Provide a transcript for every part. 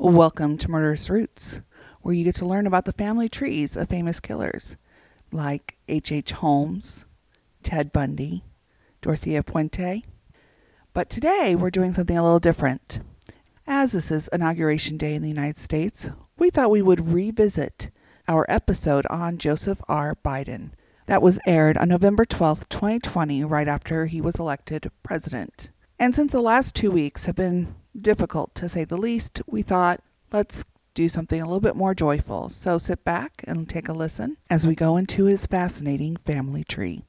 Welcome to Murderous Roots, where you get to learn about the family trees of famous killers like H.H. H. Holmes, Ted Bundy, Dorothea Puente. But today we're doing something a little different. As this is Inauguration Day in the United States, we thought we would revisit our episode on Joseph R. Biden. That was aired on November 12th, 2020, right after he was elected president. And since the last two weeks have been difficult to say the least, we thought let's do something a little bit more joyful. So sit back and take a listen as we go into his fascinating family tree.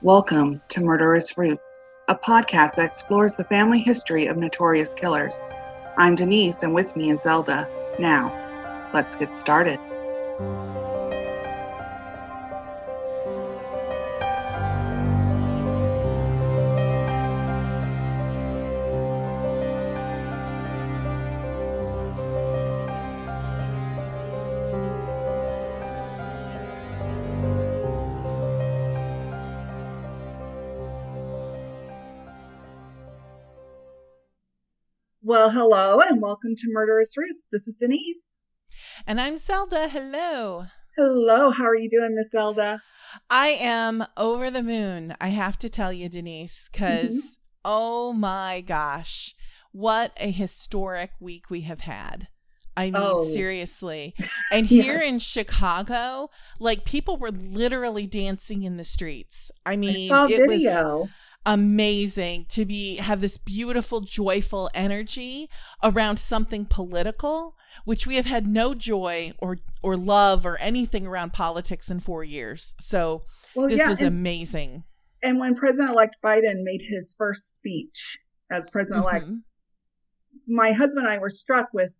Welcome to Murderous Roots, a podcast that explores the family history of notorious killers. I'm Denise, and with me is Zelda. Now, let's get started. Well, hello and welcome to Murderous Roots. This is Denise. And I'm Zelda. Hello. Hello. How are you doing, Miss Zelda? I am over the moon, I have to tell you, Denise, because mm-hmm. oh my gosh, what a historic week we have had. I mean, oh. seriously. And here yes. in Chicago, like people were literally dancing in the streets. I mean, I it video. was amazing to be have this beautiful joyful energy around something political which we have had no joy or or love or anything around politics in 4 years. So well, this yeah, was and, amazing. and when president-elect biden made his first speech as president-elect mm-hmm. my husband and i were struck with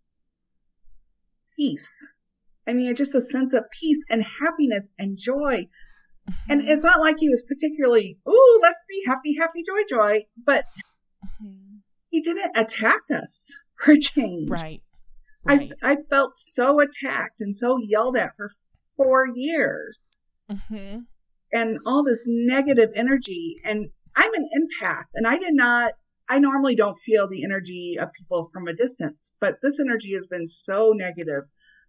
peace. I mean just a sense of peace and happiness and joy Mm-hmm. And it's not like he was particularly, ooh, let's be happy, happy, joy, joy. But mm-hmm. he didn't attack us for change. Right. right. I, I felt so attacked and so yelled at for four years. Mm-hmm. And all this negative energy. And I'm an empath, and I did not, I normally don't feel the energy of people from a distance, but this energy has been so negative,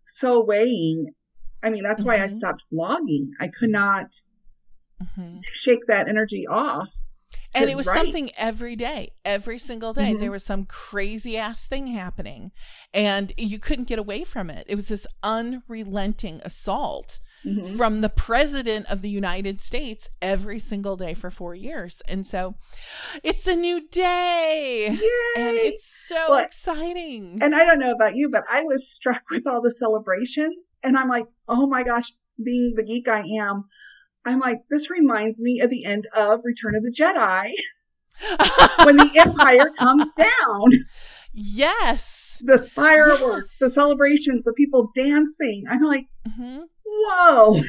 so weighing. I mean, that's why I mm-hmm. stopped blogging. I could not mm-hmm. to shake that energy off. And it was write. something every day, every single day. Mm-hmm. There was some crazy ass thing happening, and you couldn't get away from it. It was this unrelenting assault mm-hmm. from the president of the United States every single day for four years. And so it's a new day. Yay! And it's so well, exciting. And I don't know about you, but I was struck with all the celebrations. And I'm like, oh my gosh, being the geek I am, I'm like, this reminds me of the end of Return of the Jedi when the Empire comes down. Yes. The fireworks, yes. the celebrations, the people dancing. I'm like, mm-hmm. whoa.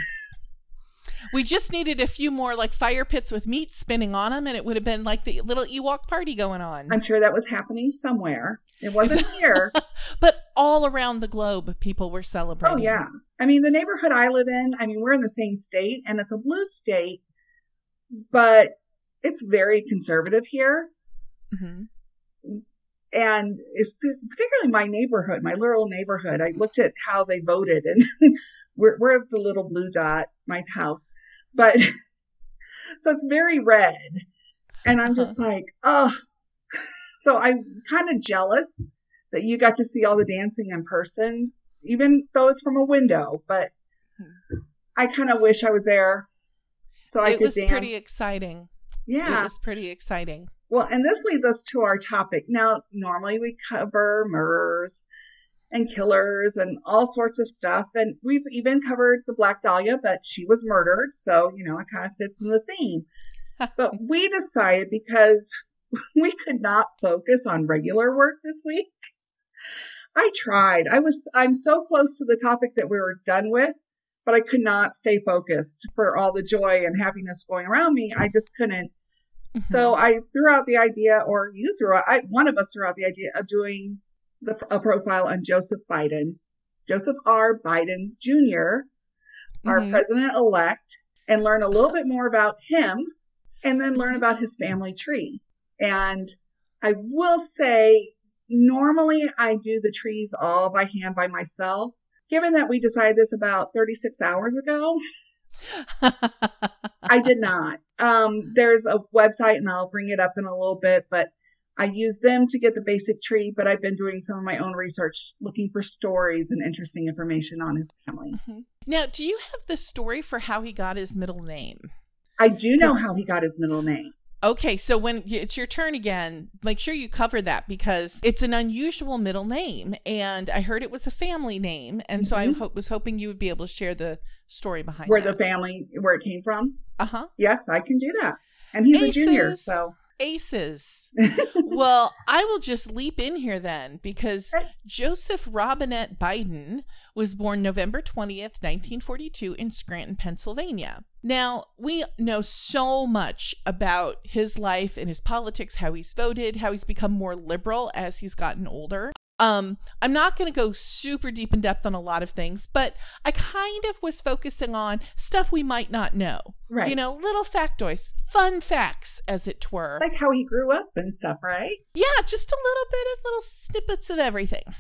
We just needed a few more like fire pits with meat spinning on them, and it would have been like the little Ewok party going on. I'm sure that was happening somewhere. It wasn't here. but all around the globe, people were celebrating. Oh, yeah. I mean, the neighborhood I live in, I mean, we're in the same state and it's a blue state, but it's very conservative here. Mm-hmm. And it's particularly my neighborhood, my little neighborhood. I looked at how they voted and we're, we're the little blue dot, my house. But so it's very red. And I'm just uh-huh. like, oh, so I'm kind of jealous that you got to see all the dancing in person, even though it's from a window. But hmm. I kind of wish I was there so I it could was pretty exciting. Yeah, it was pretty exciting. Well, and this leads us to our topic. Now, normally we cover murders and killers and all sorts of stuff. And we've even covered the Black Dahlia, but she was murdered. So, you know, it kind of fits in the theme. but we decided because we could not focus on regular work this week. I tried. I was I'm so close to the topic that we were done with, but I could not stay focused for all the joy and happiness going around me. I just couldn't. Mm-hmm. So I threw out the idea, or you threw out, I, one of us threw out the idea of doing the, a profile on Joseph Biden, Joseph R. Biden Jr., mm-hmm. our president elect, and learn a little bit more about him and then learn mm-hmm. about his family tree. And I will say normally I do the trees all by hand by myself. Given that we decided this about 36 hours ago, I did not. Um, there's a website and I'll bring it up in a little bit, but I use them to get the basic tree, but I've been doing some of my own research looking for stories and interesting information on his family. Mm-hmm. Now, do you have the story for how he got his middle name? I do know how he got his middle name. Okay, so when it's your turn again, make sure you cover that because it's an unusual middle name, and I heard it was a family name, and mm-hmm. so I mm-hmm. ho- was hoping you would be able to share the story behind where that. the family where it came from. Uh huh. Yes, I can do that, and he's Aces. a junior, so aces. well, I will just leap in here then because Joseph Robinette Biden was born November 20th, 1942, in Scranton, Pennsylvania. Now, we know so much about his life and his politics, how he's voted, how he's become more liberal as he's gotten older. Um, I'm not going to go super deep in depth on a lot of things, but I kind of was focusing on stuff we might not know. Right. You know, little factoids, fun facts, as it were. Like how he grew up and stuff, right? Yeah, just a little bit of little snippets of everything.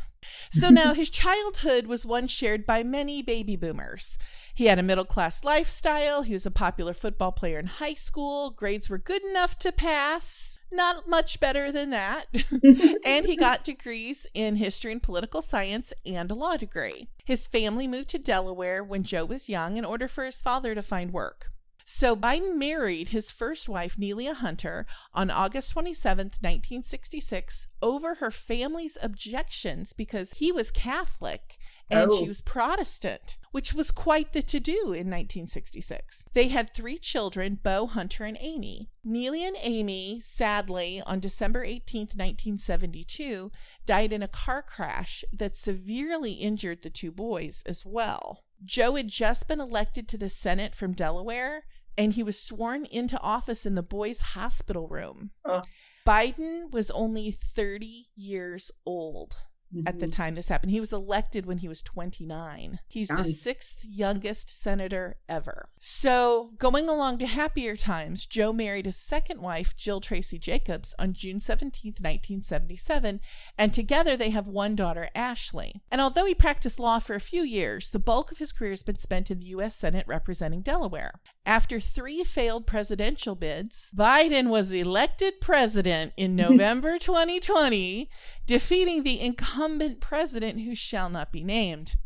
So now his childhood was one shared by many baby boomers. He had a middle class lifestyle. He was a popular football player in high school. Grades were good enough to pass not much better than that. and he got degrees in history and political science and a law degree. His family moved to Delaware when Joe was young in order for his father to find work. So Biden married his first wife, Neilia Hunter, on August 27, 1966, over her family's objections because he was Catholic and oh. she was Protestant, which was quite the to do in 1966. They had three children, Beau, Hunter, and Amy. Neely and Amy, sadly, on December 18, 1972, died in a car crash that severely injured the two boys as well. Joe had just been elected to the Senate from Delaware, and he was sworn into office in the boys' hospital room. Oh. Biden was only 30 years old mm-hmm. at the mm-hmm. time this happened. He was elected when he was 29. He's nice. the sixth youngest senator ever. So, going along to happier times, Joe married his second wife, Jill Tracy Jacobs, on June 17, 1977, and together they have one daughter, Ashley. And although he practiced law for a few years, the bulk of his career has been spent in the U.S. Senate representing Delaware. After three failed presidential bids, Biden was elected president in November 2020, defeating the incumbent president who shall not be named.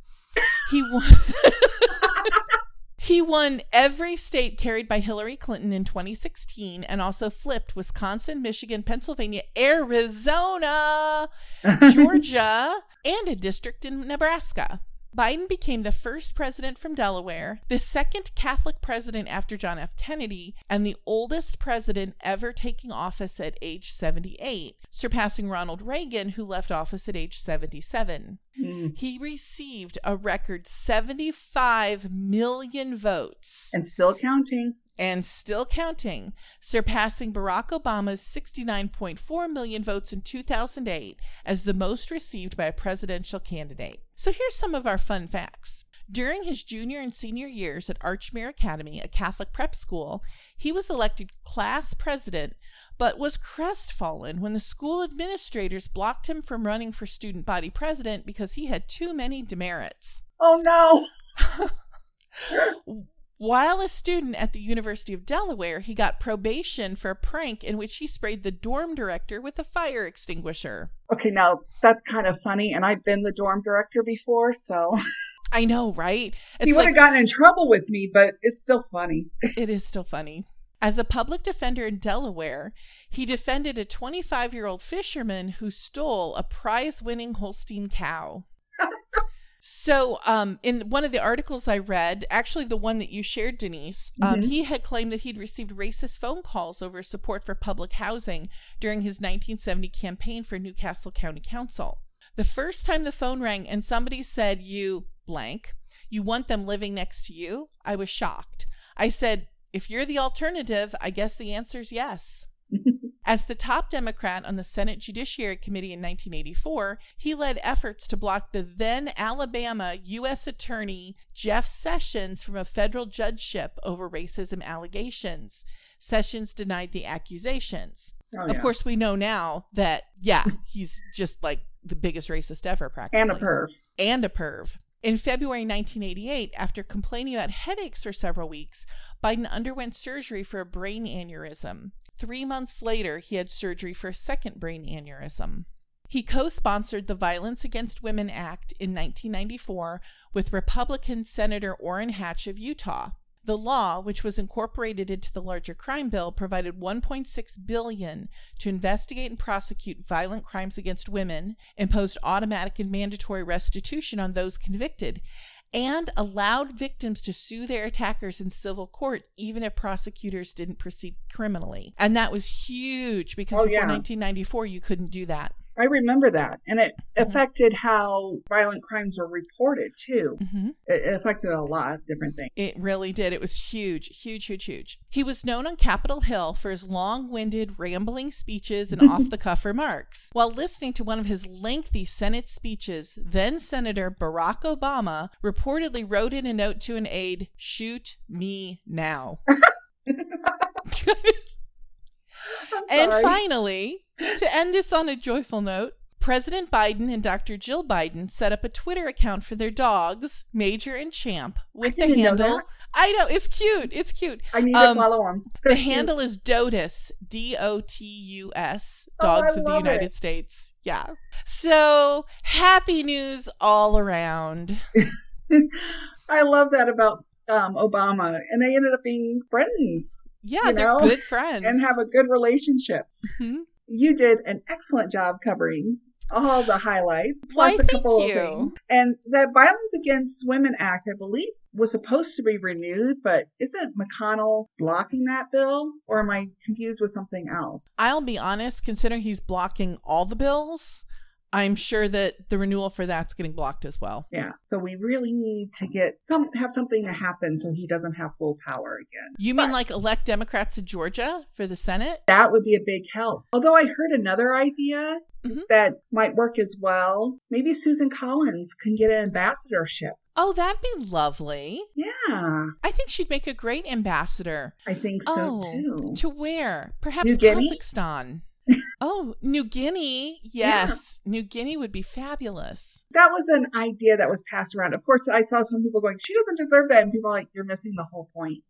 He won. he won every state carried by Hillary Clinton in 2016 and also flipped Wisconsin, Michigan, Pennsylvania, Arizona, Georgia, and a district in Nebraska. Biden became the first president from Delaware, the second Catholic president after John F. Kennedy, and the oldest president ever taking office at age 78, surpassing Ronald Reagan, who left office at age 77. Mm. He received a record 75 million votes. And still counting and still counting, surpassing Barack Obama's 69.4 million votes in 2008 as the most received by a presidential candidate. So here's some of our fun facts. During his junior and senior years at Archmere Academy, a Catholic prep school, he was elected class president but was crestfallen when the school administrators blocked him from running for student body president because he had too many demerits. Oh no! While a student at the University of Delaware, he got probation for a prank in which he sprayed the dorm director with a fire extinguisher. Okay, now that's kind of funny, and I've been the dorm director before, so. I know, right? It's he would have like, gotten in trouble with me, but it's still funny. it is still funny. As a public defender in Delaware, he defended a 25 year old fisherman who stole a prize winning Holstein cow. So, um, in one of the articles I read, actually the one that you shared, Denise, um, mm-hmm. he had claimed that he'd received racist phone calls over support for public housing during his 1970 campaign for New Castle County Council. The first time the phone rang and somebody said, You blank, you want them living next to you, I was shocked. I said, If you're the alternative, I guess the answer's yes. As the top Democrat on the Senate Judiciary Committee in 1984, he led efforts to block the then Alabama U.S. Attorney Jeff Sessions from a federal judgeship over racism allegations. Sessions denied the accusations. Oh, Of course, we know now that, yeah, he's just like the biggest racist ever, practically. and a perv. And a perv. In February 1988, after complaining about headaches for several weeks, Biden underwent surgery for a brain aneurysm. Three months later, he had surgery for a second brain aneurysm. He co sponsored the Violence Against Women Act in 1994 with Republican Senator Orrin Hatch of Utah. The law, which was incorporated into the larger crime bill, provided 1.6 billion to investigate and prosecute violent crimes against women, imposed automatic and mandatory restitution on those convicted, and allowed victims to sue their attackers in civil court even if prosecutors didn't proceed criminally. And that was huge because Oh, before yeah. 1994 you couldn't do that. I remember that. And it Mhm. affected how violent crimes were reported, too. hmm It it affected a lot of different things. It really did. It was huge, huge, huge, huge. He was known on Capitol Hill for his long winded, rambling speeches and off the cuff remarks. While listening to one of his lengthy Senate speeches, then Senator Barack Obama reportedly wrote in a note to an aide, Shoot me now. And finally, to end this on a joyful note, President Biden and Dr. Jill Biden set up a Twitter account for their dogs, Major and Champ, with the know handle. that. I know, it's cute. It's cute. I need um, to follow them. The handle is DOTUS, D O T U S, Oh, Dogs of the United it. States. Yeah. So happy news all around. I love that about um, Obama. And they ended up being friends Yeah, You they're good friends. and have a good relationship. Mhm. You did an excellent job covering all the highlights, Why, plus a thank couple of things. And that Violence Against Women Act, I believe, was supposed to be renewed, but isn't McConnell blocking that bill? Or am I confused with something else? I'll be honest, considering he's blocking all the bills, I'm sure that the renewal for that's getting blocked as well. Yeah. So we really need to get some have something to happen so he doesn't have full power again. You mean But- like elect Democrats in Georgia for the Senate? That would be a big help. Although I heard another idea Mhm. that might work as well. Maybe Susan Collins can get an ambassadorship. Oh, that'd be lovely. Yeah, I think she'd make a great ambassador. I think so Oh, too. To where? Perhaps? Kazakhstan. Oh, New Guinea. Yeah. Yes. New Guinea would be fabulous. That was an idea that was passed around. Of course, I saw some people going, "She doesn't deserve that," and people are like, "You're missing the whole point."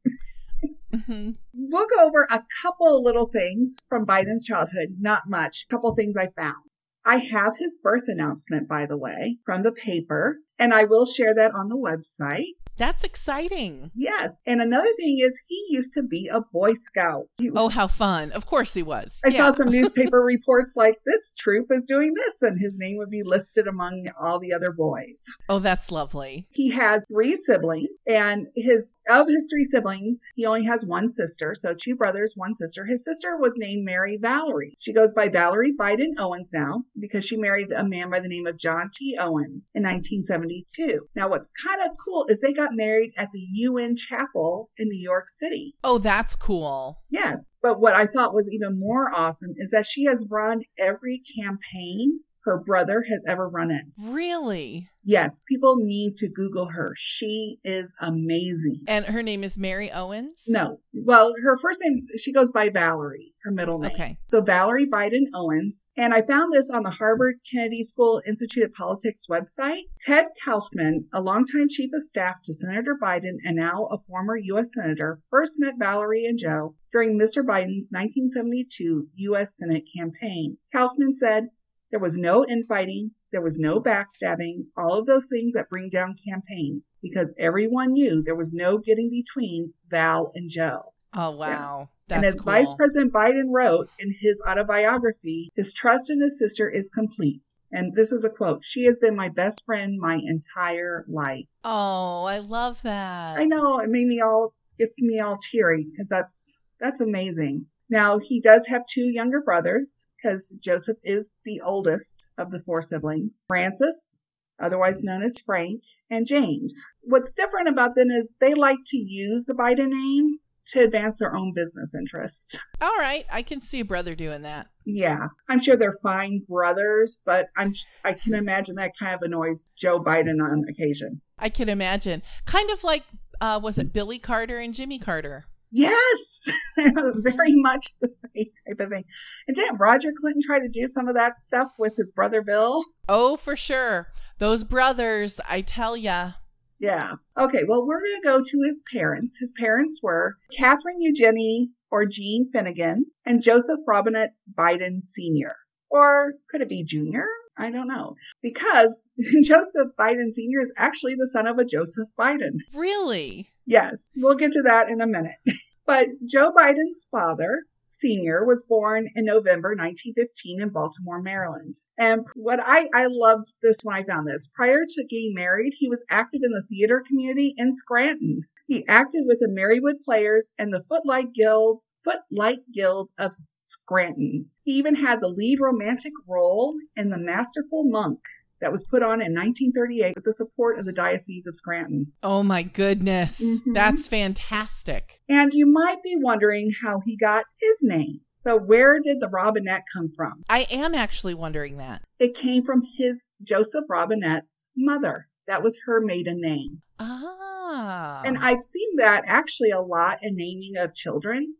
hmm We'll go over a couple little things from Biden's childhood, not much. A couple things I found. I have his birth announcement, by the way, from the paper, and I will share that on the website. That's exciting. Yes. And another thing is, he used to be a Boy Scout. Oh, how fun. Of course he was. I yeah. saw some newspaper reports like this troop is doing this, and his name would be listed among all the other boys. Oh, that's lovely. He has three siblings, and his of his three siblings, he only has one sister. So two brothers, one sister. His sister was named Mary Valerie. She goes by Valerie Biden Owens now because she married a man by the name of John T. Owens in 1972. Now, what's kind of cool is they got married at the UN Chapel in New York City. Oh, that's cool. Yes, but what I thought was even more awesome is that she has run every campaign her brother has ever run in. Really? Yes, people need to Google her. She is amazing. And her name is Mary Owens? No, well, her first name, she goes by Valerie, her middle name. Okay. So Valerie Biden Owens. And I found this on the Harvard Kennedy School Institute of Politics website. Ted Kaufman, a longtime chief of staff to Senator Biden and now a former U.S. Senator, first met Valerie and Joe during Mr. Biden's 1972 U.S. Senate campaign. Kaufman said, there was no infighting. There was no backstabbing, all of those things that bring down campaigns, because everyone knew there was no getting between Val and Joe. Oh, wow. and That's as cool. Vice President Biden wrote in his autobiography, his trust in his sister is complete. And this is a quote She has been my best friend my entire life. Oh, I love that. I know it made me all, gets me all teary because that's, that's amazing. Now, he does have two younger brothers because Joseph is the oldest of the four siblings Francis, otherwise known as Frank, and James. What's different about them is they like to use the Biden name to advance their own business interest. All right. I can see a brother doing that. Yeah, I'm sure they're fine brothers, but I'm I can imagine that kind of annoys Joe Biden on occasion. I can imagine. Kind of like, uh, was it Billy Carter and Jimmy Carter? Yes, very much the same type of thing. And didn't Roger Clinton try to do some of that stuff with his brother Bill? Oh, for sure. Those brothers, I tell ya. Yeah. Okay, well, we're going to go to his parents. His parents were Catherine Eugenie or Jean Finnegan and Joseph Robinette Biden Sr. Or could it be Jr.? I don't know. Because Joseph Biden Sr. is actually the son of a Joseph Biden. Really? Yes, we'll get to that in a minute. but Joe Biden's father, Sr., was born in November 1915 in Baltimore, Maryland. And what I, I loved this when I found this. Prior to getting married, he was active in the theater community in Scranton. He acted with the Marywood Players and the Footlight Guild, Footlight Guild of Scranton. He even had the lead romantic role in The Masterful Monk that was put on in 1938 with the support of the Diocese of Scranton. Oh my goodness. Mm-hmm. That's fantastic. And you might be wondering how he got his name. So, where did the Robinette come from? I am actually wondering that. It came from his Joseph Robinette's mother. That was her maiden name. Ah. And I've seen that actually a lot in naming of children.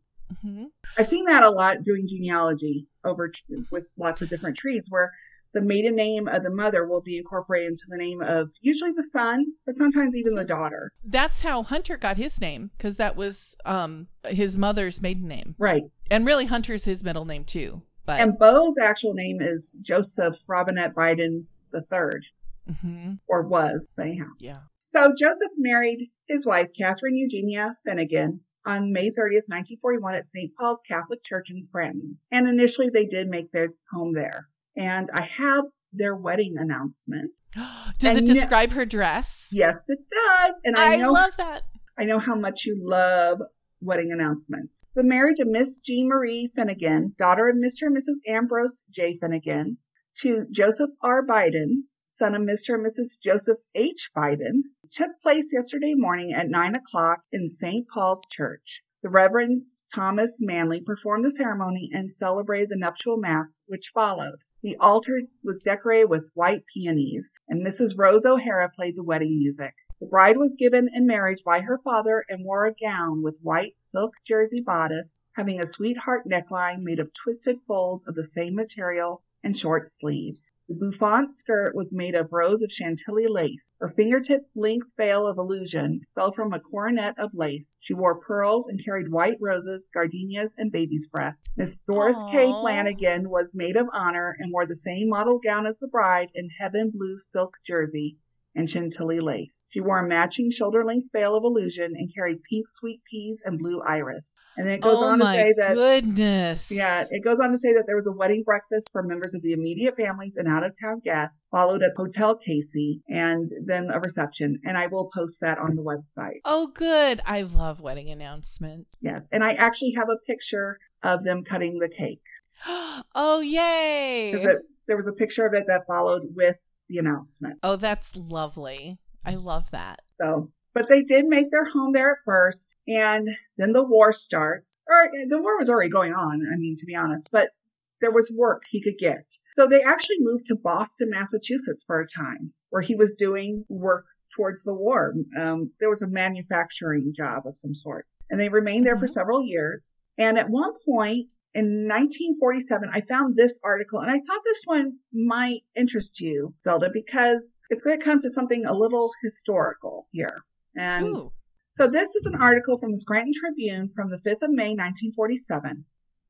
Mm-hmm. I've seen that a lot doing genealogy over with lots of different trees where the maiden name of the mother will be incorporated into the name of usually the son, but sometimes even the daughter. That's how Hunter got his name because that was um, his mother's maiden name. Right. And really, Hunter's his middle name too. But and Beau's actual name is Joseph Robinette Biden the 3rd mm-hmm. or was anyhow. Yeah. So Joseph married his wife Catherine Eugenia Finnegan on May 30th, 1941 at St. Paul's Catholic Church in Scranton. And initially they did make their home there and I have their wedding announcement. does and it describe her dress? Yes, it does. And I, I know, love that. I know how much you love wedding announcements. The marriage of Miss Jean Marie Finnegan, daughter of Mr. and Mrs. Ambrose J. Finnegan, to Joseph R. Biden, son of Mr. and Mrs. Joseph H. Biden, took place yesterday morning at 9 o'clock in St. Paul's Church. The Reverend Thomas Manley performed the ceremony and celebrated the nuptial mass which followed. The altar was decorated with white peonies, and Mrs. Rose O'Hara played the wedding music. The bride was given in marriage by her father and wore a gown with white silk jersey bodice, having a sweetheart neckline made of twisted folds of the same material and short sleeves. The bouffant skirt was made of rows of Chantilly lace. Her fingertip length veil of illusion fell from a coronet of lace. She wore pearls and carried white roses, gardenias, and baby's breath. Miss Doris Aww. K. Flanagan was maid of honor and wore the same model gown as the bride in heaven blue silk jersey and Chantilly lace. She wore a matching shoulder length veil of illusion and carried pink sweet peas and blue iris. And then it goes oh on to say that goodness. Yeah, it goes on to say that there was a wedding breakfast for members of the immediate families and out of town guests, followed at Hotel Casey, and then a reception. And I will post that on the website. Oh good. I love wedding announcements. Yes. And I actually have a picture of them cutting the cake. oh yay. It, there was a picture of it that followed with the announcement. Oh, that's lovely. I love that. So, but they did make their home there at first, and then the war starts. Or the war was already going on, I mean, to be honest, but there was work he could get. So they actually moved to Boston, Massachusetts for a time, where he was doing work towards the war. Um, there was a manufacturing job of some sort. And they remained there mm-hmm. for several years. And at one point, in 1947, I found this article and I thought this one might interest you, Zelda, because it's going to come to something a little historical here. And Ooh. so this is an article from the Scranton Tribune from the 5th of May, 1947.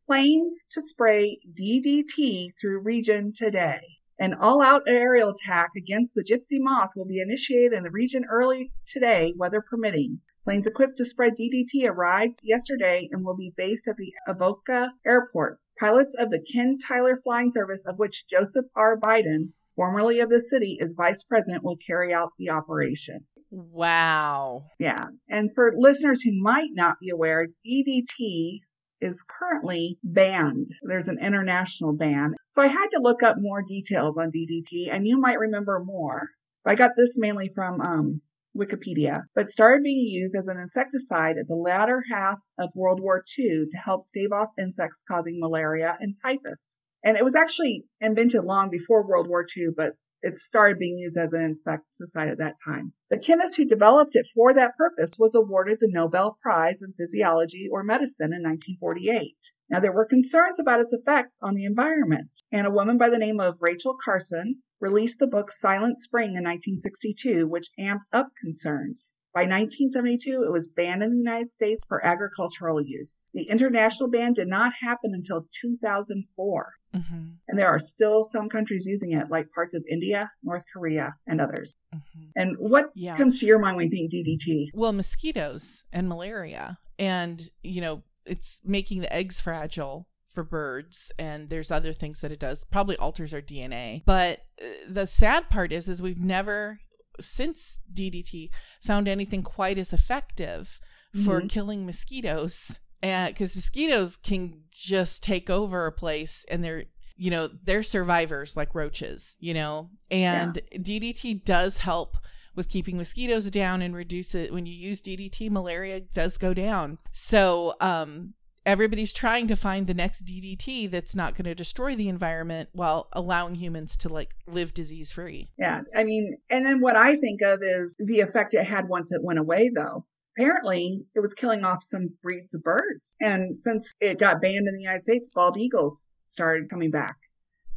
Planes to spray DDT through region today. An all out aerial attack against the gypsy moth will be initiated in the region early today, weather permitting. Planes equipped to spread DDT arrived yesterday and will be based at the Avoca Airport. Pilots of the Ken Tyler Flying Service, of which Joseph R. Biden, formerly of the city, is vice president, will carry out the operation. Wow. Yeah. And for listeners who might not be aware, DDT is currently banned. There's an international ban. So I had to look up more details on DDT, and you might remember more. I got this mainly from um, Wikipedia, but started being used as an insecticide at the latter half of World War II to help stave off insects causing malaria and typhus. And it was actually invented long before World War II, but it started being used as an insecticide at that time. The chemist who developed it for that purpose was awarded the Nobel Prize in Physiology or Medicine in 1948. Now, there were concerns about its effects on the environment, and a woman by the name of Rachel Carson released the book Silent Spring in 1962, which amped up concerns. By 1972, it was banned in the United States for agricultural use. The international ban did not happen until 2004. Mm-hmm. And there are still some countries using it, like parts of India, North Korea, and others. Mm-hmm. And what yeah. comes to your mind when you think DDT? Well, mosquitoes and malaria. And, you know, it's making the eggs fragile for birds and there's other things that it does. Probably alters our dna but uh, the sad part is is we've never since DDT found anything quite as effective for mm-hmm. killing mosquitoes because mosquitoes can just take over a place and they're you know they're survivors like roaches you know? And yeah. ddt does help with keeping mosquitoes down and reduce it. When you use ddt malaria does go down. So um everybody's trying to find the next DDT that's not going to destroy the environment while allowing humans to like live disease free. Yeah. I mean, and then what I think of is the effect it had once it went away though. Apparently, it was killing off some breeds of birds. And since it got banned in the United States, bald eagles started coming back.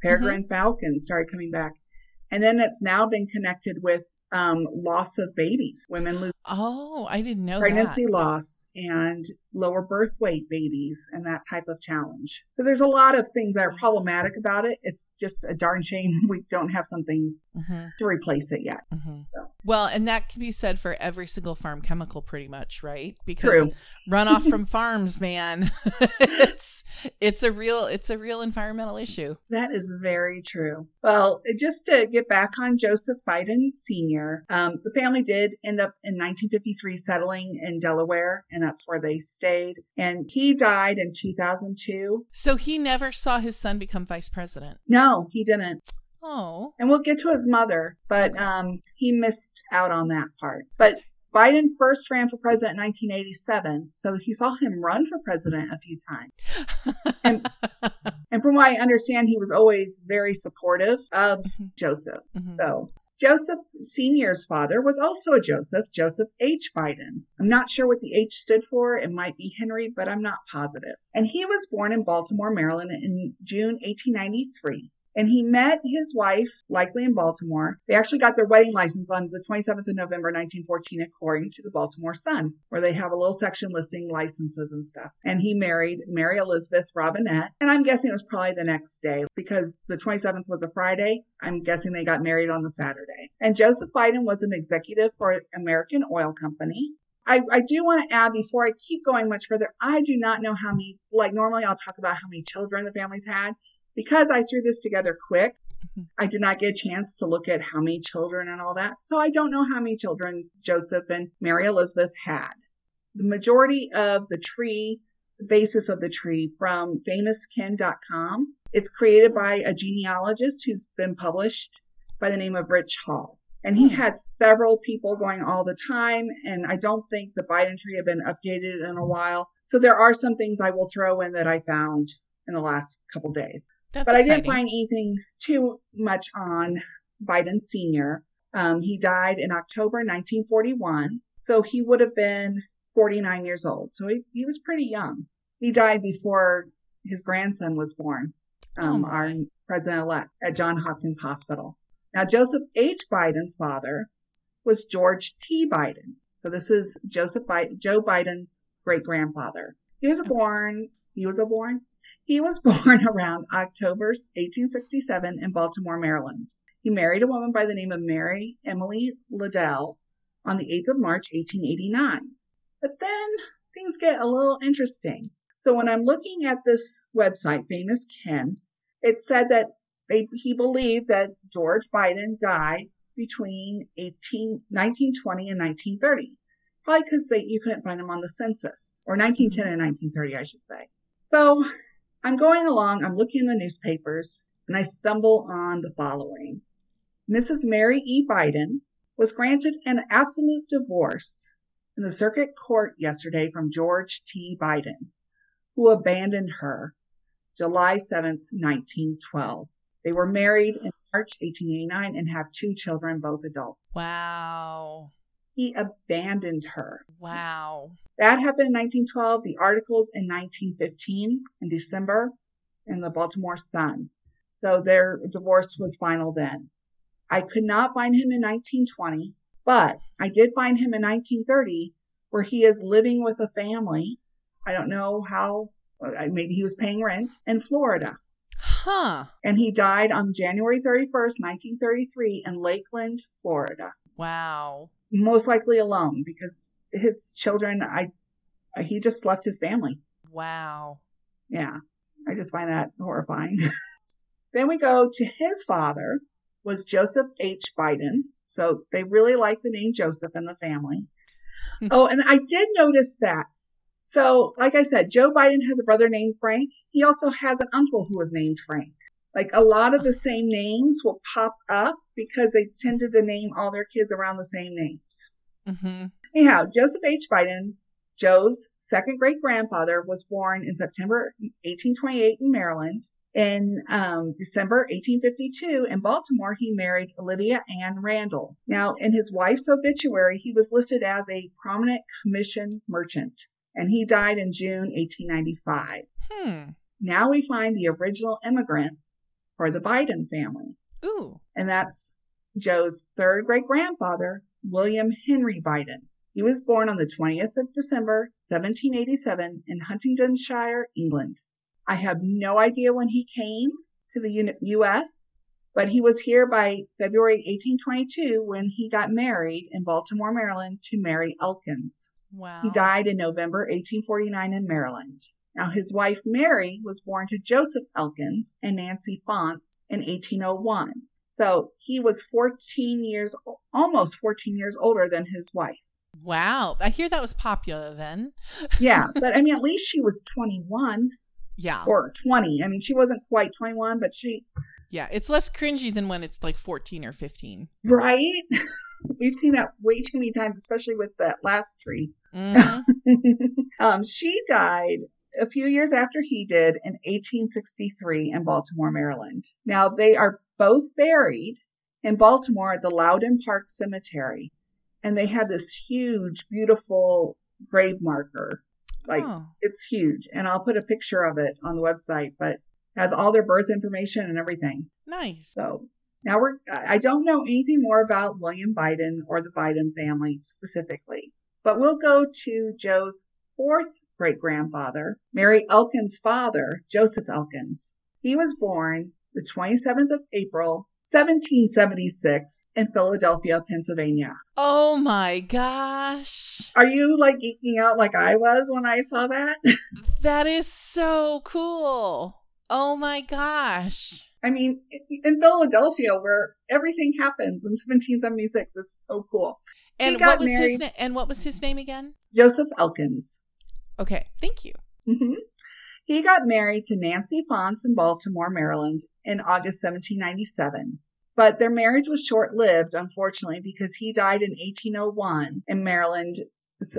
Peregrine mm-hmm. falcons started coming back. And then it's now been connected with um, loss of babies. Women lose. Oh, I didn't know pregnancy that. loss and lower birth weight babies and that type of challenge. So there's a lot of things that are problematic about it. It's just a darn shame we don't have something mm-hmm. to replace it yet. Mm-hmm. So. Well, and that can be said for every single farm chemical, pretty much, right? Because True. runoff from farms, man, it's it's a real it's a real environmental issue. That is very true. Well, just to get back on Joseph Biden Sr., um, the family did end up in 1953 settling in Delaware, and that's where they stayed. And he died in 2002. So he never saw his son become vice president. No, he didn't. Oh. And we'll get to his mother, but um, he missed out on that part. But Biden first ran for president in 1987, so he saw him run for president a few times. and, and from what I understand, he was always very supportive of mm-hmm. Joseph. Mm-hmm. So Joseph Sr.'s father was also a Joseph, Joseph H. Biden. I'm not sure what the H stood for. It might be Henry, but I'm not positive. And he was born in Baltimore, Maryland in June 1893 and he met his wife, likely in Baltimore. They actually got their wedding license on the 27th of November, 1914, according to the Baltimore Sun, where they have a little section listing licenses and stuff. And he married Mary Elizabeth Robinette, and I'm guessing it was probably the next day because the 27th was a Friday. I'm guessing they got married on the Saturday. And Joseph Biden was an executive for American Oil Company. I, I, do want to add before I keep going much further, I do not know how many, like normally I'll talk about how many children the families had because I threw this together quick, mm-hmm. I did not get a chance to look at how many children and all that. So I don't know how many children Joseph and Mary Elizabeth had. The majority of the tree, the basis of the tree from famouskin.com. It's created by a genealogist who's been published by the name of Rich Hall. And he hmm. had several people going all the time. And I don't think the Biden tree had been updated in a while. So there are some things I will throw in that I found in the last couple days. That's but exciting. I didn't find anything too much on Biden Sr. Um, he died in October 1941, so he would have been 49 years old. So he, he was pretty young. He died before his grandson was born, um, oh our president elect at John Hopkins Hospital. Now, Joseph H. Biden's father was George T. Biden. So this is Joseph Biden, Joe Biden's great grandfather. He was born, he was born, he was born around October 1867 in Baltimore, Maryland. He married a woman by the name of Mary Emily Liddell on the 8th of March, 1889. But then things get a little interesting. So when I'm looking at this website, Famous Kin, it said that they, he believed that George Biden died between 18, 1920 and 1930. Probably because you couldn't find him on the census, or 1910 and 1930, I should say. So I'm going along, I'm looking in the newspapers, and I stumble on the following. Mrs. Mary E. Biden was granted an absolute divorce in the circuit court yesterday from George T. Biden, who abandoned her July 7th, 1912. They were married in March 1889 and have two children, both adults. Wow. He abandoned her. Wow. That happened in 1912. The articles in 1915 in December in the Baltimore Sun. So their divorce was final then. I could not find him in 1920, but I did find him in 1930 where he is living with a family. I don't know how, uh, maybe he was paying rent in Florida. Huh. And he died on January 31st, 1933 in Lakeland, Florida. Wow. Most likely alone because his children, I, he just left his family. Wow. Yeah. I just find that horrifying. then we go to his father was Joseph H. Biden. So they really like the name Joseph in the family. Hmm. oh, and I did notice that. So, like I said, Joe Biden has a brother named Frank. He also has an uncle who was named Frank. Like a lot of the same names will pop up because they tended to name all their kids around the same names. Mm-hmm. Anyhow, Joseph H. Biden, Joe's second great grandfather, was born in September 1828 in Maryland. In um, December 1852 in Baltimore, he married Lydia Ann Randall. Now, in his wife's obituary, he was listed as a prominent commission merchant, and he died in June 1895. Hmm. Now we find the original immigrant for the Biden family. Ooh. And that's Joe's third great grandfather, William Henry Biden. He was born on the 20th of December, 1787 in Huntingdonshire, England. I have no idea when he came to the U.S., but he was here by February 1822 when he got married in Baltimore, Maryland to Mary Elkins. Wow. He died in November 1849 in Maryland. Now, his wife Mary was born to Joseph Elkins and Nancy Fonts in 1801. So he was 14 years, almost 14 years older than his wife. Wow. I hear that was popular then. yeah, but I mean, at least she was 21. Yeah. Or 20. I mean, she wasn't quite 21, but she. Yeah, it's less cringy than when it's like 14 or 15. Right? We've seen that way too many times, especially with that last tree. Mm-hmm. um, she died a few years after he did in 1863 in Baltimore, Maryland. Now, they are both buried in Baltimore at the Loudon Park Cemetery. And they have this huge, beautiful grave marker like oh. it's huge. And I'll put a picture of it on the website, but has all their birth information and everything. Nice. So now we're, I don't know anything more about William Biden or the Biden family specifically, but we'll go to Joe's fourth great grandfather, Mary Elkins' father, Joseph Elkins. He was born the 27th of April, 1776 in Philadelphia, Pennsylvania. Oh my gosh. Are you like geeking out like I was when I saw that? that is so cool. Oh my gosh. I mean, in Philadelphia, where everything happens in 1776, is so cool. And what was married, his na- and what was his name again? Joseph Elkins. Okay, thank you. Mm-hmm. He got married to Nancy Fonts in Baltimore, Maryland in August 1797. But their marriage was short lived, unfortunately, because he died in 1801 in Maryland,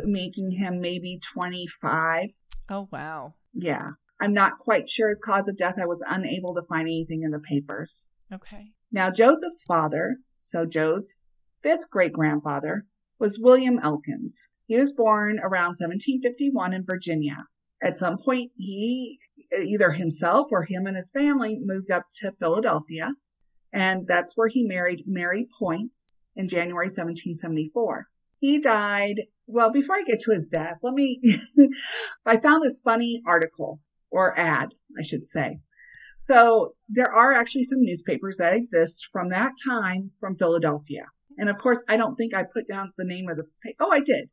making him maybe 25. Oh, wow. Yeah. I'm not quite sure his cause of death. I was unable to find anything in the papers. Okay. Now, Joseph's father, so Joe's fifth great grandfather, was William Elkins. He was born around 1751 in Virginia at some point he either himself or him and his family moved up to Philadelphia and that's where he married Mary Points in January 1774. He died, well, before I get to his death, let me, I found this funny article or ad, I should say. So there are actually some newspapers that exist from that time from Philadelphia. And of course, I don't think I put down the name of the, oh, I did.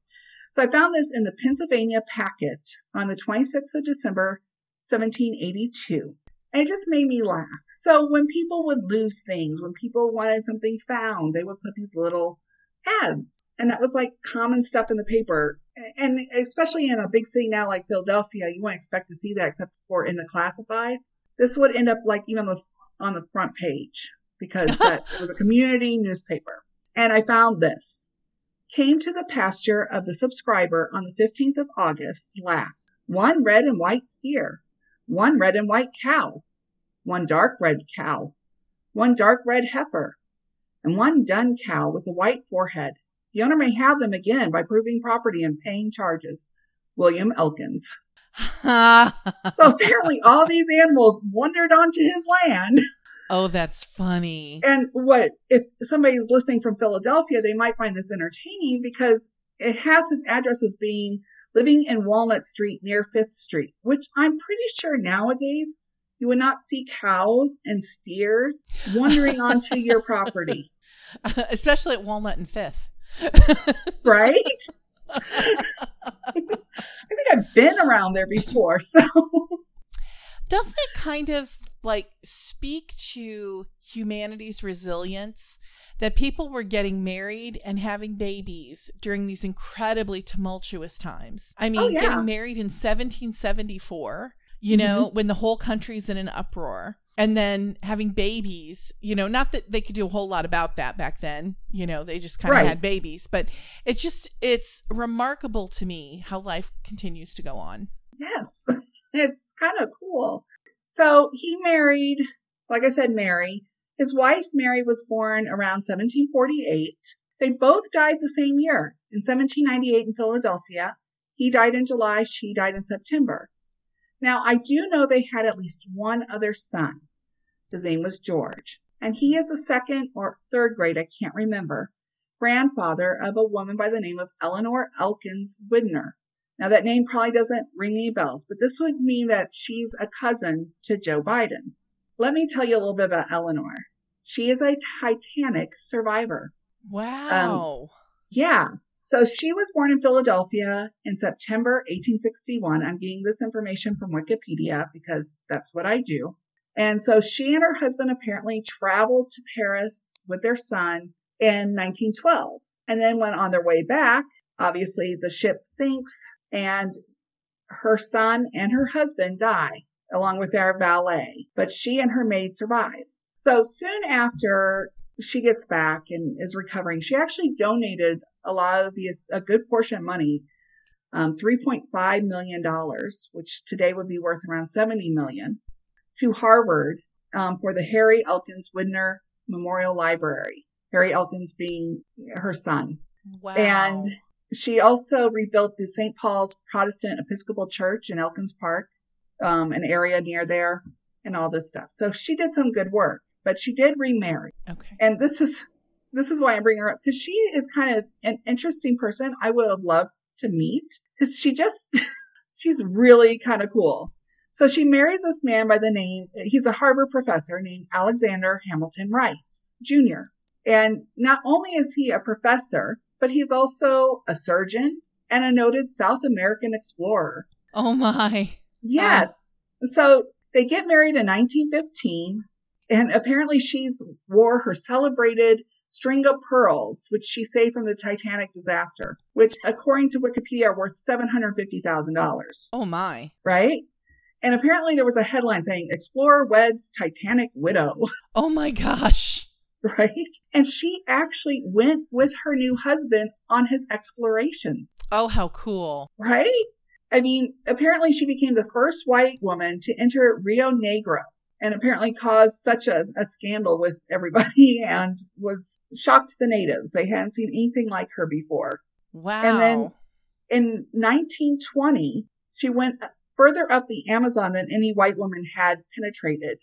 So I found this in the Pennsylvania Packet on the 26th of December, 1782. And it just made me laugh. So when people would lose things, when people wanted something found, they would put these little ads. And that was like common stuff in the paper. And especially in a big city now like Philadelphia, you wouldn't expect to see that except for in the classifieds. This would end up like even on the, on the front page because that, it was a community newspaper. And I found this came to the pasture of the subscriber on the 15th of August last. One red and white steer, one red and white cow, one dark red cow, one dark red heifer, and one dun cow with a white forehead. The owner may have them again by proving property and paying charges. William Elkins. so apparently all these animals wandered onto his land. Oh, that's funny. And what if somebody's listening from Philadelphia, they might find this entertaining because it has his address as being living in Walnut Street near Fifth Street, which I'm pretty sure nowadays you would not see cows and steers wandering onto your property. Especially at Walnut and Fifth. right? I think I've been around there before, so doesn't it kind of like speak to humanity's resilience that people were getting married and having babies during these incredibly tumultuous times? I mean, oh, yeah. getting married in 1774, you mm-hmm. know, when the whole country's in an uproar and then having babies you know not that they could do a whole lot about that back then you know they just kind of right. had babies but it's just it's remarkable to me how life continues to go on yes it's kind of cool. So he married, like I said, Mary. His wife, Mary, was born around 1748. They both died the same year in 1798 in Philadelphia. He died in July, she died in September. Now, I do know they had at least one other son. His name was George, and he is the second or third grade, I can't remember, grandfather of a woman by the name of Eleanor Elkins Widener. Now, that name probably doesn't ring any bells, but this would mean that she's a cousin to Joe Biden. Let me tell you a little bit about Eleanor. She is a Titanic survivor. Wow. Um, yeah. So she was born in Philadelphia in September 1861. I'm getting this information from Wikipedia because that's what I do. And so she and her husband apparently traveled to Paris with their son in 1912 and then went on their way back. Obviously, the ship sinks and her son and her husband die along with their valet, but she and her maid survive. So soon after she gets back and is recovering, she actually donated a lot of the a good portion of money, um, $3.5 million, which today would be worth around 70 million, to Harvard um, for the Harry Elkins Widener Memorial Library. Harry Elkins being her son. Wow. And she also rebuilt the St. Paul's Protestant Episcopal Church in Elkins Park, um, an area near there, and all this stuff. So she did some good work, but she did remarry. Okay. And this is this is why I bring her up because she is kind of an interesting person. I would have loved to meet because she just she's really kind of cool. So she marries this man by the name he's a Harvard professor named Alexander Hamilton Rice Jr. And not only is he a professor, but he's also a surgeon and a noted South American explorer. Oh my. Yes. So they get married in 1915 and apparently she's wore her celebrated string of pearls, which she saved from the Titanic disaster, which according to Wikipedia are worth $750,000. Oh my. Right? And apparently there was a headline saying Explorer weds Titanic widow. Oh my gosh. Right? And she actually went with her new husband on his explorations. Oh, how cool. Right? I mean, apparently she became the first white woman to enter Rio Negro and apparently caused such a, a scandal with everybody and was shocked the natives. They hadn't seen anything like her before. Wow. And then in 1920, she went further up the Amazon than any white woman had penetrated,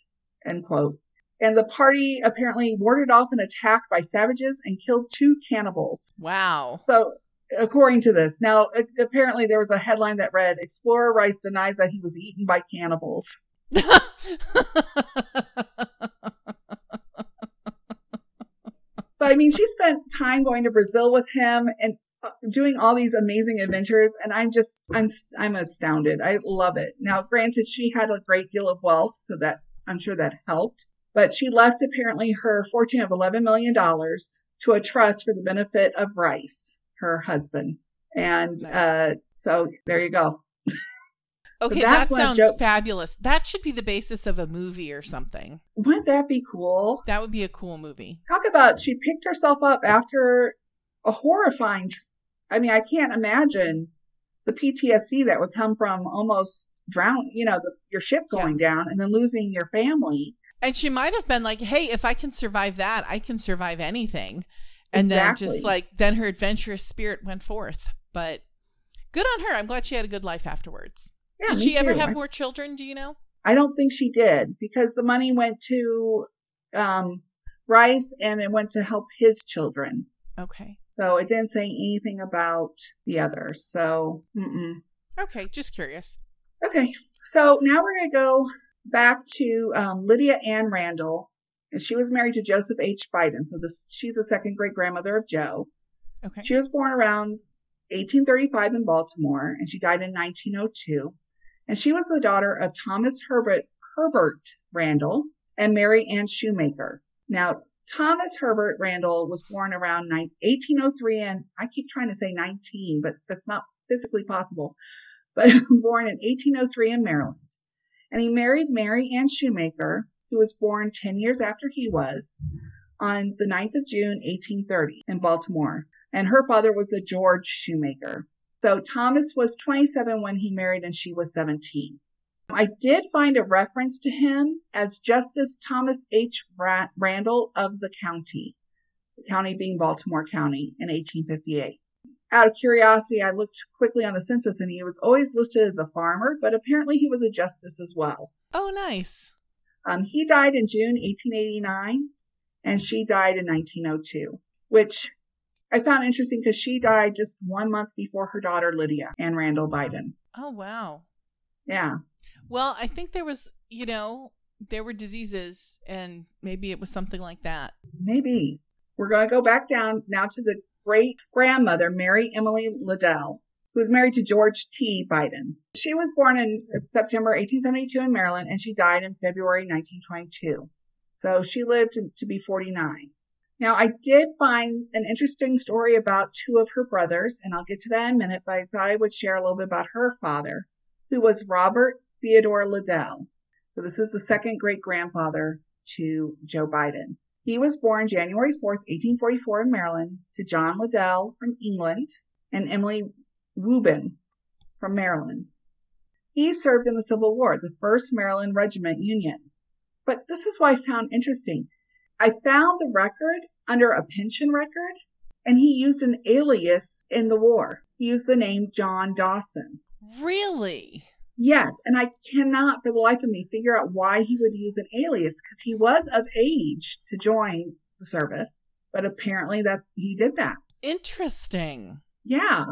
end quote and the party apparently warded off an attack by savages and killed two cannibals. Wow. So, according to this, now apparently there was a headline that read Explorer Rice denies that he was eaten by cannibals. but I mean, she spent time going to Brazil with him and uh, doing all these amazing adventures and i'm just i'm i'm astounded i love it now granted she had a great deal of wealth so that i'm sure that helped but she left apparently her fortune of $11 million to a trust for the benefit of Rice, her husband. And nice. uh, so there you go. Okay, so that sounds jo- fabulous. That should be the basis of a movie or something. Wouldn't that be cool? That would be a cool movie. Talk about she picked herself up after a horrifying. I mean, I can't imagine the PTSD that would come from almost drown, you know, the, your ship going yeah. down and then losing your family And she might have been like, "Hey, if I can survive that, I can survive anything." And Exactly. then just like then her adventurous spirit went forth. But good on her. I'm glad she had a good life afterwards. Yeah, Did she ever have I- more children? Do you know? I don't think she did because the money went to um, Rice and it went to help his children. Okay. So it didn't say anything about the others. So, mm-mm. Okay. Just curious. okay. So now we're going to go back to um, Lydia Ann Randall. And she was married to Joseph H. Biden. So this, she's the second great grandmother of Joe. Okay. She was born around 1835 in Baltimore and she died in 1902. And she was the daughter of Thomas Herbert, Herbert Randall and Mary Ann Shoemaker. Now, Thomas Herbert Randall was born around nine- 1803 and I keep trying to say 19, but that's not physically possible. But born in 1803 in Maryland. And he married Mary Ann Shoemaker, who was born 10 years after he was, on the 9th of June, 1830 in Baltimore and her father was a George Shoemaker. So Thomas was 27 when he married and she was 17. I did find a reference to him as Justice Thomas H. Randall of the county, the county being Baltimore County in 1858. Out of curiosity, I looked quickly on the census and he was always listed as a farmer, but apparently he was a justice as well. Oh, nice. Um, he died in June 1889 and she died in 1902, which I found interesting because she died just one month before her daughter Lydia Ann Randall Biden. Oh, wow. Yeah. Well, I think there was, you know, there were diseases and maybe it was something like that. Maybe. We're going to go back down now to the great grandmother, Mary Emily Liddell, who was married to George T. Biden. She was born in September 1872 in Maryland and she died in February 1922. So she lived to be 49. Now, I did find an interesting story about two of her brothers, and I'll get to that in a minute, but I thought I would share a little bit about her father, who was Robert Theodore Liddell. So this is the second great grandfather to Joe Biden. He was born January 4th, 1844 in Maryland to John Liddell from England and Emily Wubin from Maryland. He served in the Civil War, the 1st Maryland Regiment Union. But this is what I found interesting. I found the record under a pension record, and he used an alias in the war. He used the name John Dawson. Really? Yes, and I cannot for the life of me figure out why he would use an alias because he was of age to join the service, but apparently that's he did that. Interesting. Yeah.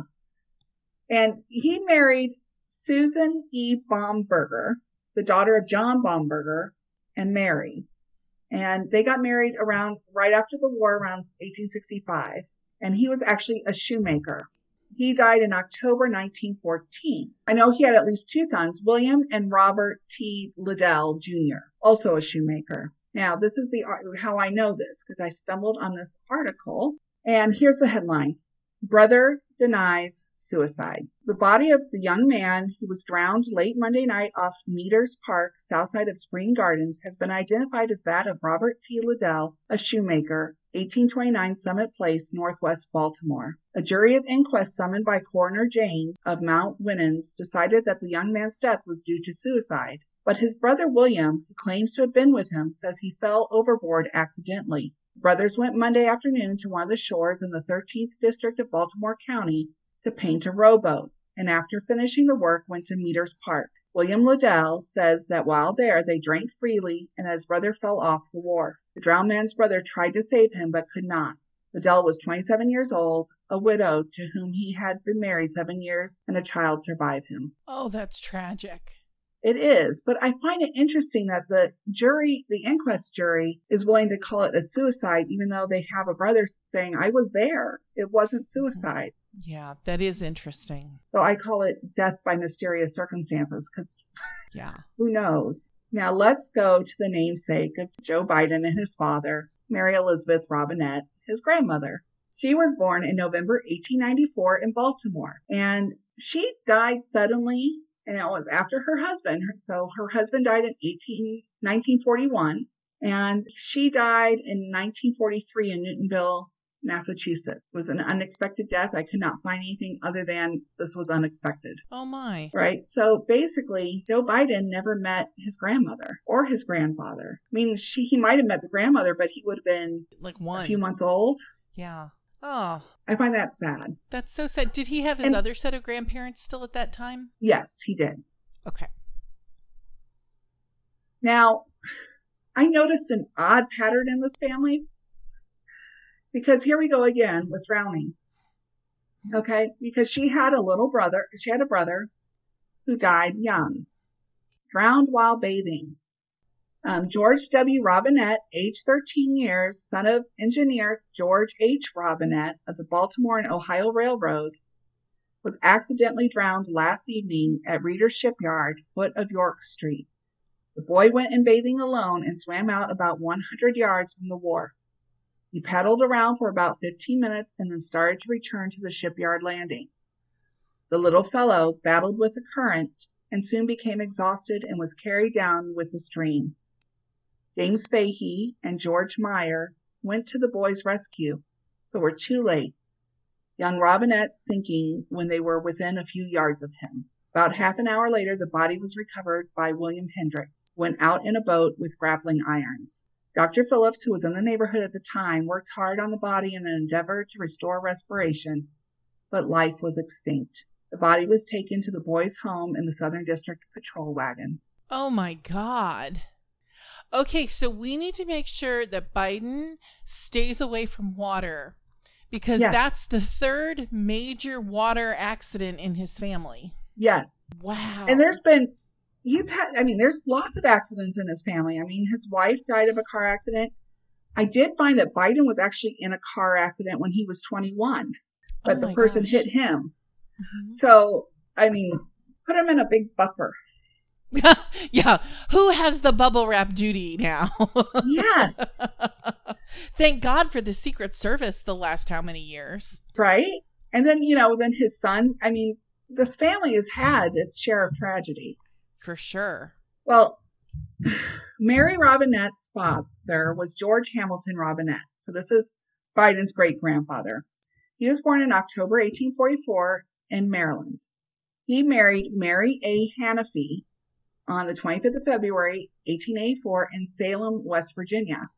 And he married Susan E. Baumberger, the daughter of John Baumberger and Mary. And they got married around right after the war, around 1865. And he was actually a shoemaker. He died in October 1914. I know he had at least two sons, William and Robert T. Liddell Jr., also a shoemaker. Now, this is the how I know this because I stumbled on this article. And here's the headline. Brother denies suicide. The body of the young man who was drowned late Monday night off Meters Park, south side of Spring Gardens, has been identified as that of Robert T. Liddell, a shoemaker, 1829 Summit Place, Northwest Baltimore. A jury of inquest summoned by Coroner James of Mount Winans decided that the young man's death was due to suicide. But his brother William, who claims to have been with him, says he fell overboard accidentally. Brothers went Monday afternoon to one of the shores in the 13th district of Baltimore County to paint a rowboat, and after finishing the work went to Meters Park. William Liddell says that while there they drank freely and his brother fell off the wharf. The drowned man's brother tried to save him but could not. Liddell was 27 years old, a widow to whom he had been married seven years, and a child survived him. Oh, that's tragic. It is, but I find it interesting that the jury, the inquest jury, is willing to call it a suicide, even though they have a brother saying, I was there. It wasn't mm-hmm. suicide. Yeah, that is interesting. So I call it death by mysterious circumstances because Yeah. who knows? Now let's go to the namesake of Joe Biden and his father, Mary Elizabeth Robinette, his grandmother. She was born in November 1894 in Baltimore and she died suddenly and it was after her husband. So her husband died in 18, 1941 and she died in 1943 in Newtonville, Massachusetts. It was an unexpected death. I could not find anything other than this was unexpected. Oh my. Right. So basically, Joe Biden never met his grandmother or his grandfather. I mean, she, he might have met the grandmother, but he would have been like one a few months old. Yeah. Oh. I find that sad. That's so sad. Did he have his And- other set of grandparents still at that time? Yes, he did. Okay. Now, I noticed an odd pattern in this family because here we go again with drowning. Okay, because she had a little brother, she had a brother who died young, drowned while bathing. Um, George W. Robinette, age 13 years, son of engineer George H. Robinette of the Baltimore and Ohio Railroad, was accidentally drowned last evening at Reader's Shipyard, foot of York Street. The boy went in bathing alone and swam out about 100 yards from the wharf. He paddled around for about 15 minutes and then started to return to the shipyard landing. The little fellow battled with the current and soon became exhausted and was carried down with the stream. James Fahey and George Meyer went to the boy's rescue, but were too late. Young Robinette sinking when they were within a few yards of him. About half an hour later, the body was recovered by William Hendricks, who went out in a boat with grappling irons. Dr. Phillips, who was in the neighborhood at the time, worked hard on the body in an endeavor to restore respiration, but life was extinct. The body was taken to the boy's home in the Southern District patrol wagon. Oh my God. Okay, so we need to make sure that Biden stays away from water because Yes. that's the third major water accident in his family. Yes. Wow. And there's been, he's had, I mean, there's lots of accidents in his family. I mean, his wife died of a car accident. I did find that Biden was actually in a car accident when he was 21, but Oh the person gosh. hit him. Mhm. So, I mean, put him in a big buffer. yeah. Who has the bubble wrap duty now? Yes. Thank God for the Secret Service the last how many years? right? And then, you know, then his son, I mean, this family has had its share of tragedy. For sure. Well, Mary Robinette's father was George Hamilton Robinette. So this is Biden's great grandfather. He was born in October 1844 in Maryland. He married Mary A. Hannafy on the 25th of February, 1884 in Salem, West Virginia.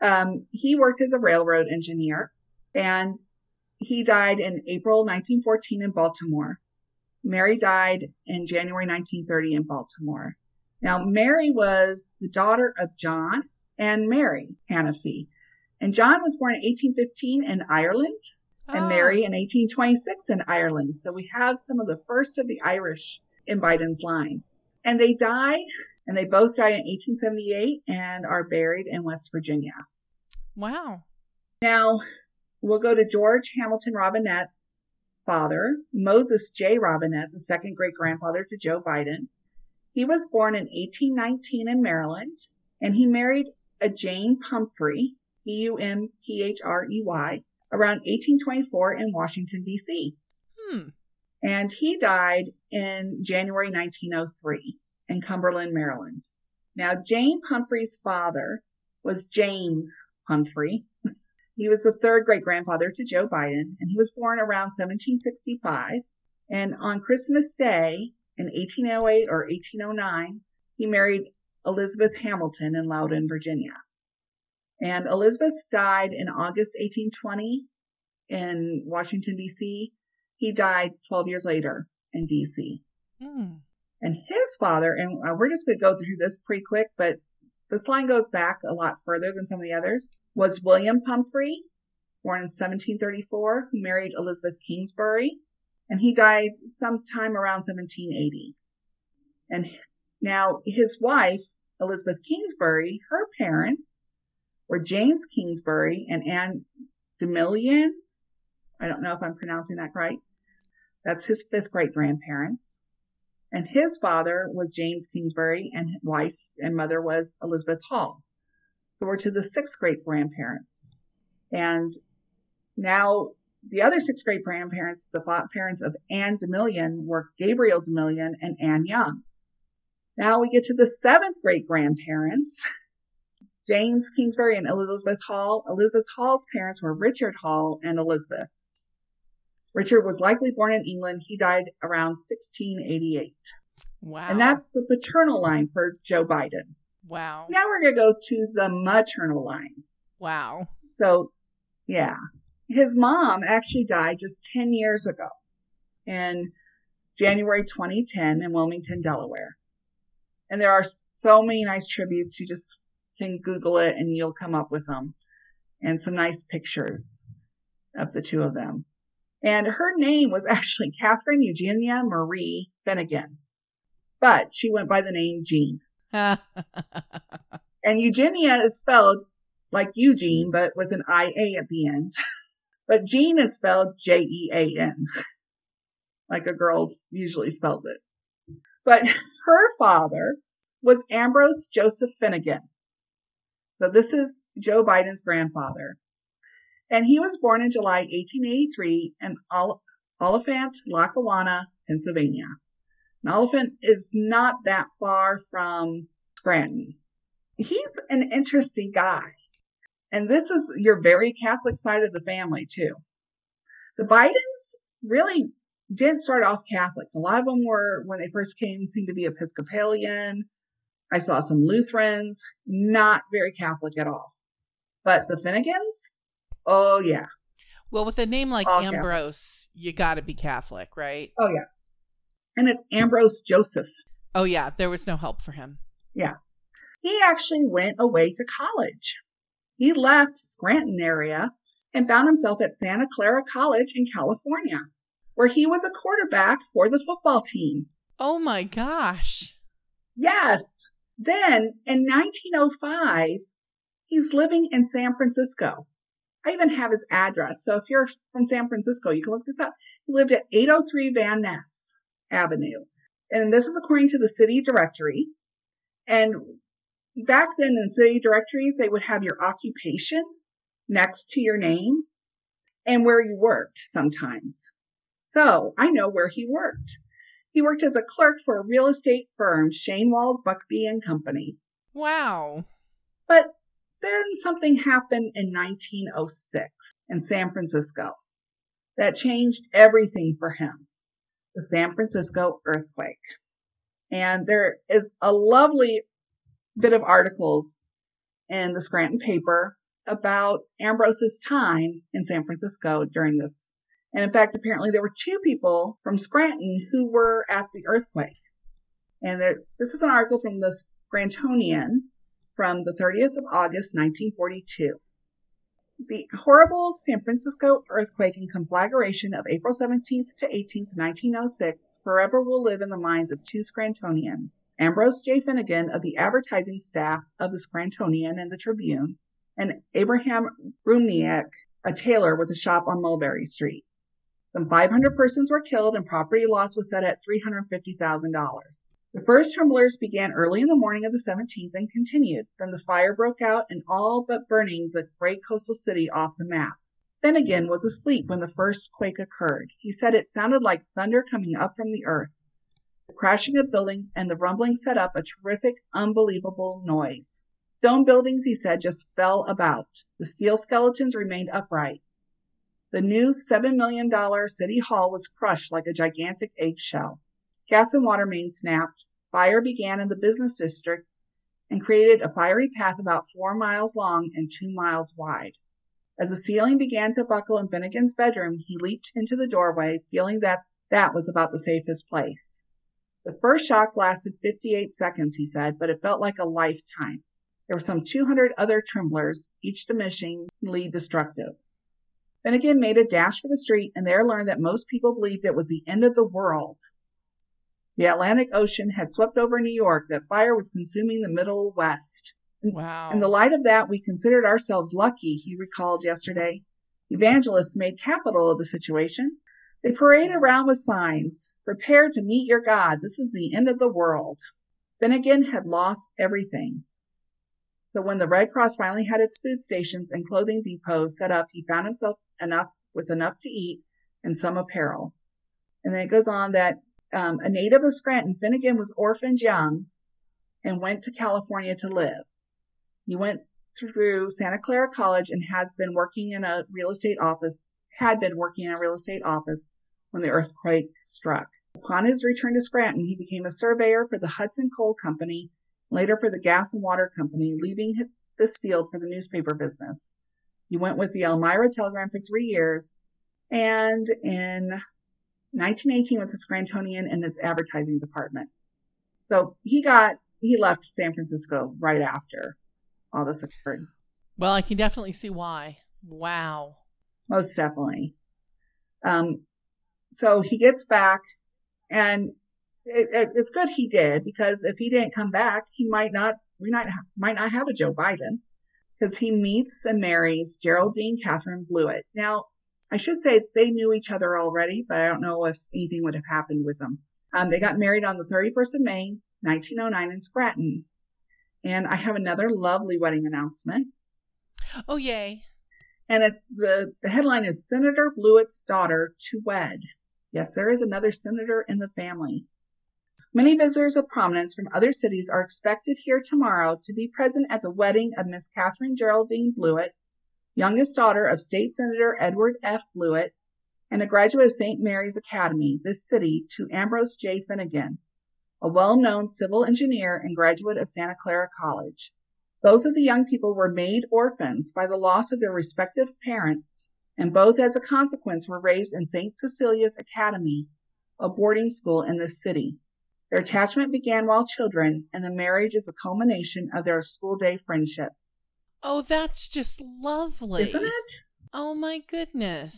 Um, he worked as a railroad engineer and he died in April 1914 in Baltimore. Mary died in January 1930 in Baltimore. Now, Mary was the daughter of John and Mary Hannafy. And John was born in 1815 in Ireland and Ah, Mary in 1826 in Ireland. So we have some of the first of the Irish in Biden's line. And they died, and they both died in 1878 and are buried in West Virginia. Wow. Now, we'll go to George Hamilton Robinette's father, Moses J. Robinette, the second great grandfather to Joe Biden. He was born in 1819 in Maryland, and he married a Jane Pumphrey, P-U-M-P-H-R-E-Y, around 1824 in Washington, D.C. Hmm. And he died in January 1903 in Cumberland, Maryland. Now, Jane Humphrey's father was James Humphrey. He was the third great grandfather to Joe Biden, and he was born around 1765. And on Christmas Day in 1808 or 1809, he married Elizabeth Hamilton in Loudoun, Virginia. And Elizabeth died in August 1820 in Washington, D.C. He died 12 years later in D.C. Hmm. And his father, and uh, we're just going to go through this pretty quick, but this line goes back a lot further than some of the others, was William Pumphrey, born in 1734, who married Elizabeth Kingsbury, and he died sometime around 1780. And now his wife, Elizabeth Kingsbury, her parents were James Kingsbury and Anne DeMillion. I don't know if I'm pronouncing that right. That's his fifth great grandparents. And his father was James Kingsbury and his wife and mother was Elizabeth Hall. So we're to the sixth great grandparents. And now the other six great grandparents, the parents of Anne DeMillion were Gabriel DeMillion and Anne Young. Now we get to the seventh great grandparents. James Kingsbury and Elizabeth Hall. Elizabeth Hall's parents were Richard Hall and Elizabeth. Richard was likely born in England. He died around 1688. Wow. And that's the paternal line for Joe Biden. wow. Now we're going to go to the maternal line. Wow. So, yeah. His mom actually died just 10 years ago in January 2010 in Wilmington, Delaware. And there are so many nice tributes. You just can Google it and you'll come up with them. And some nice pictures of the two of them. And her name was actually Catherine Eugenia Marie Finnegan, but she went by the name Jean. And Eugenia is spelled like Eugene, but with an IA at the end. But Jean is spelled J E A N, like a girl usually spells it. But her father was Ambrose Joseph Finnegan. So this is Joe Biden's grandfather. And he was born in July 1883 in Olyphant, Lackawanna, Pennsylvania. And Olyphant is not that far from Scranton. He's an interesting guy. And this is your very Catholic side of the family, too. The Bidens really didn't start off Catholic. A lot of them were, when they first came, seemed to be Episcopalian. I saw some Lutherans, not very Catholic at all. But the Finnegans, oh yeah, well, with a name like oh, All Catholic. Ambrose, you got to be Catholic, right? oh yeah. And it's Ambrose Joseph. Oh yeah, there was no help for him. Yeah. He actually went away to college. He left Scranton area and found himself at Santa Clara College in California, where he was a quarterback for the football team. Oh my gosh. Yes. Then in 1905, he's living in San Francisco. I even have his address. So if you're from San Francisco, you can look this up. He lived at 803 Van Ness Avenue. And this is according to the city directory. And back then in city directories, they would have your occupation next to your name and where you worked sometimes. So I know where he worked. He worked as a clerk for a real estate firm, Shainwald, Buckbee and Company. Wow. But then something happened in 1906 in San Francisco that changed everything for him. The San Francisco earthquake. And there is a lovely bit of articles in the Scranton paper about Ambrose's time in San Francisco during this. And in fact, apparently there were two people from Scranton who were at the earthquake. And there, this is an article from the Scrantonian from the 30th of August, 1942. The horrible San Francisco earthquake and conflagration of April 17th to 18th, 1906 forever will live in the minds of two Scrantonians, Ambrose J. Finnegan of the advertising staff of the Scrantonian and the Tribune, and Abraham Rumniak, a tailor with a shop on Mulberry Street. Some 500 persons were killed and property loss was set at $350,000. The first tremblers began early in the morning of the 17th and continued. Then the fire broke out and all but burning the great coastal city off the map. Finnegan was asleep when the first quake occurred. He said it sounded like thunder coming up from the earth. The crashing of buildings and the rumbling set up a terrific, unbelievable noise. Stone buildings, he said, just fell about. The steel skeletons remained upright. The new $7 million city hall was crushed like a gigantic eggshell. Gas and water mains snapped. Fire began in the business district and created a fiery path about four miles long and two miles wide. As the ceiling began to buckle in Finnegan's bedroom, he leaped into the doorway, feeling that that was about the safest place. The first shock lasted 58 seconds, he said, but it felt like a lifetime. There were some 200 other tremblers, each diminishingly destructive. Finnegan made a dash for the street and there learned that most people believed it was the end of the world. The Atlantic Ocean had swept over New York, that fire was consuming the Middle West. Wow. In the light of that, we considered ourselves lucky, he recalled yesterday. Evangelists made capital of the situation. They paraded around with signs, prepare to meet your God. This is the end of the world. Finnegan had lost everything. So when the Red Cross finally had its food stations and clothing depots set up, he found himself enough with enough to eat and some apparel. And then it goes on that um, a native of Scranton, Finnegan was orphaned young and went to California to live. He went through Santa Clara College and has been working in a real estate office, had been working in a real estate office when the earthquake struck. Upon his return to Scranton, he became a surveyor for the Hudson Coal Company, later for the Gas and Water Company, leaving this field for the newspaper business. He went with the Elmira Telegram for three years, and in 1918 with the Scrantonian and its advertising department. So he got he left San Francisco right after all this occurred. Well, I can definitely see why. Wow. Most definitely. Um, so he gets back, and it, it, it's good he did because if he didn't come back, he might not we might might not have a Joe Biden because he meets and marries Geraldine Catherine Blewett. Now, I should say they knew each other already, but I don't know if anything would have happened with them. Um, they got married on the 31st of May, 1909 in Scranton. And I have another lovely wedding announcement. Oh, yay. And it, the, the headline is Senator Blewett's daughter to wed. Yes, there is another senator in the family. Many visitors of prominence from other cities are expected here tomorrow to be present at the wedding of Miss Catherine Geraldine Blewett, youngest daughter of State Senator Edward F. Blewett, and a graduate of St. Mary's Academy, this city, to Ambrose J. Finnegan, a well-known civil engineer and graduate of Santa Clara College. Both of the young people were made orphans by the loss of their respective parents, and both as a consequence were raised in St. Cecilia's Academy, a boarding school in this city. Their attachment began while children, and the marriage is a culmination of their school day friendship. Oh, that's just lovely. Isn't it? Oh my goodness.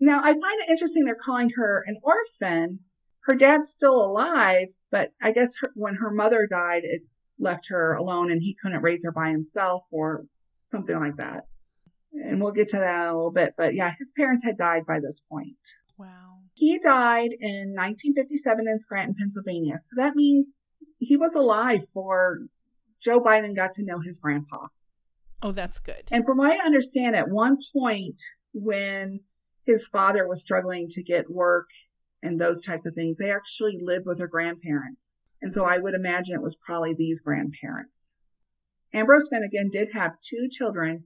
Now, I find it interesting they're calling her an orphan. Her dad's still alive, but I guess her, when her mother died, it left her alone and he couldn't raise her by himself or something like that. And we'll get to that in a little bit. But yeah, his parents had died by this point. Wow. He died in 1957 in Scranton, Pennsylvania. So that means he was alive for Joe Biden got to know his grandpa. Oh, that's good. And from what I understand, at one point when his father was struggling to get work and those types of things, they actually lived with their grandparents. And so I would imagine it was probably these grandparents. Ambrose Finnegan did have two children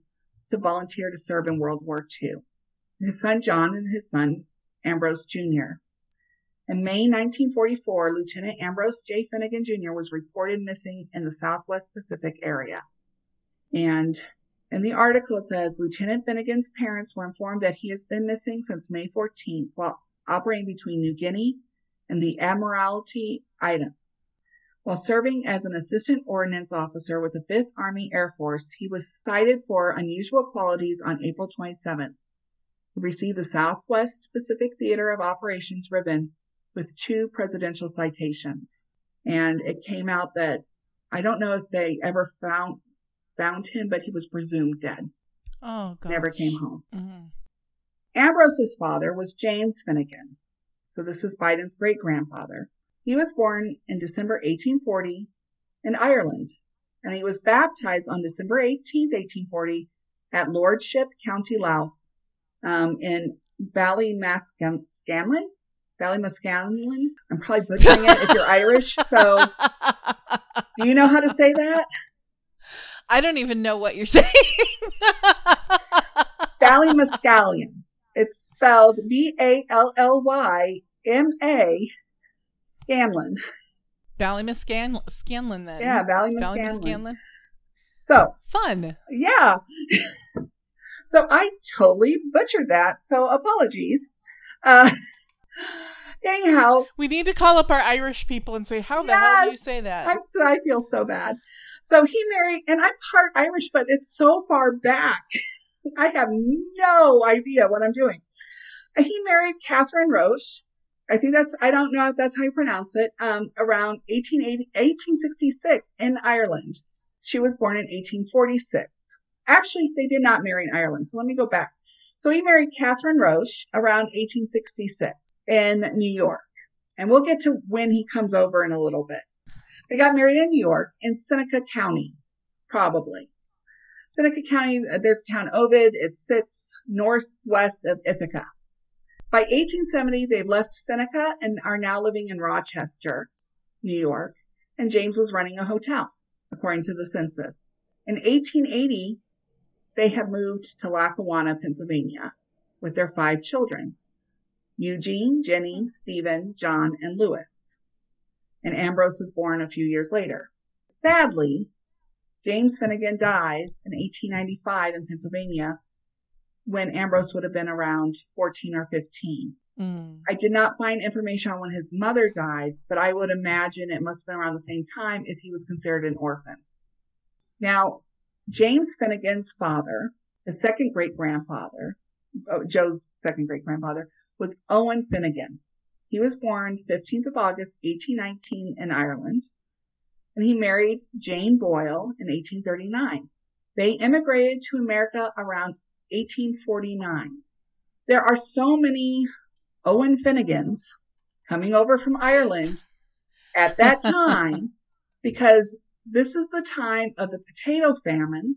to volunteer to serve in World War II. His son John and his son Ambrose Jr. In May 1944, Lieutenant Ambrose J. Finnegan Jr. was reported missing in the Southwest Pacific area. And in the article, it says Lieutenant Finnegan's parents were informed that he has been missing since May 14th while operating between New Guinea and the Admiralty Islands. While serving as an assistant ordnance officer with the 5th Army Air Force, he was cited for unusual qualities on April 27th. He received the Southwest Pacific Theater of Operations ribbon with two presidential citations. And it came out that I don't know if they ever found found him, but he was presumed dead. Oh, God. Never came home. Mm-hmm. Ambrose's father was James Finnegan. So this is Biden's great grandfather. He was born in December 1840 in Ireland, and he was baptized on December 18, 1840 at Lordship, County Louth, um, in Ballymascanlon. Ballymascanlon. I'm probably butchering it if you're Irish. So, do you know how to say that? I don't even know what you're saying. Ballymascallion. It's spelled B A L L Y M A Scanlon. Ballymascanlon Scanlon then. Yeah, Ballymascanlon. Ballymascanlon. So fun. Yeah. so I totally butchered that. So apologies. Uh, anyhow, we need to call up our Irish people and say, "How the yes, hell do you say that?" I, I feel so bad. So he married, and I'm part Irish, but it's so far back. I have no idea what I'm doing. He married Catherine Roche. I think that's, I don't know if that's how you pronounce it, um, around 1866 in Ireland. She was born in 1846. Actually, they did not marry in Ireland, so let me go back. So he married Catherine Roche around 1866 in New York. And we'll get to when he comes over in a little bit. They got married in New York in Seneca County, probably. Seneca County, uh, there's a town Ovid. It sits northwest of Ithaca. By 1870, they've left Seneca and are now living in Rochester, New York, and James was running a hotel, according to the census. In 1880, they had moved to Lackawanna, Pennsylvania, with their five children Eugene, Jenny, Stephen, John, and Louis. And Ambrose was born a few years later. Sadly, James Finnegan dies in 1895 in Pennsylvania when Ambrose would have been around 14 or 15. Mm. I did not find information on when his mother died, but I would imagine it must have been around the same time if he was considered an orphan. Now, James Finnegan's father, his second great grandfather, oh, Joe's second great grandfather, was Owen Finnegan. He was born 15th of August, 1819 in Ireland, and he married Jane Boyle in 1839. They immigrated to America around 1849. There are so many Owen Finnegans coming over from Ireland at that time because this is the time of the potato famine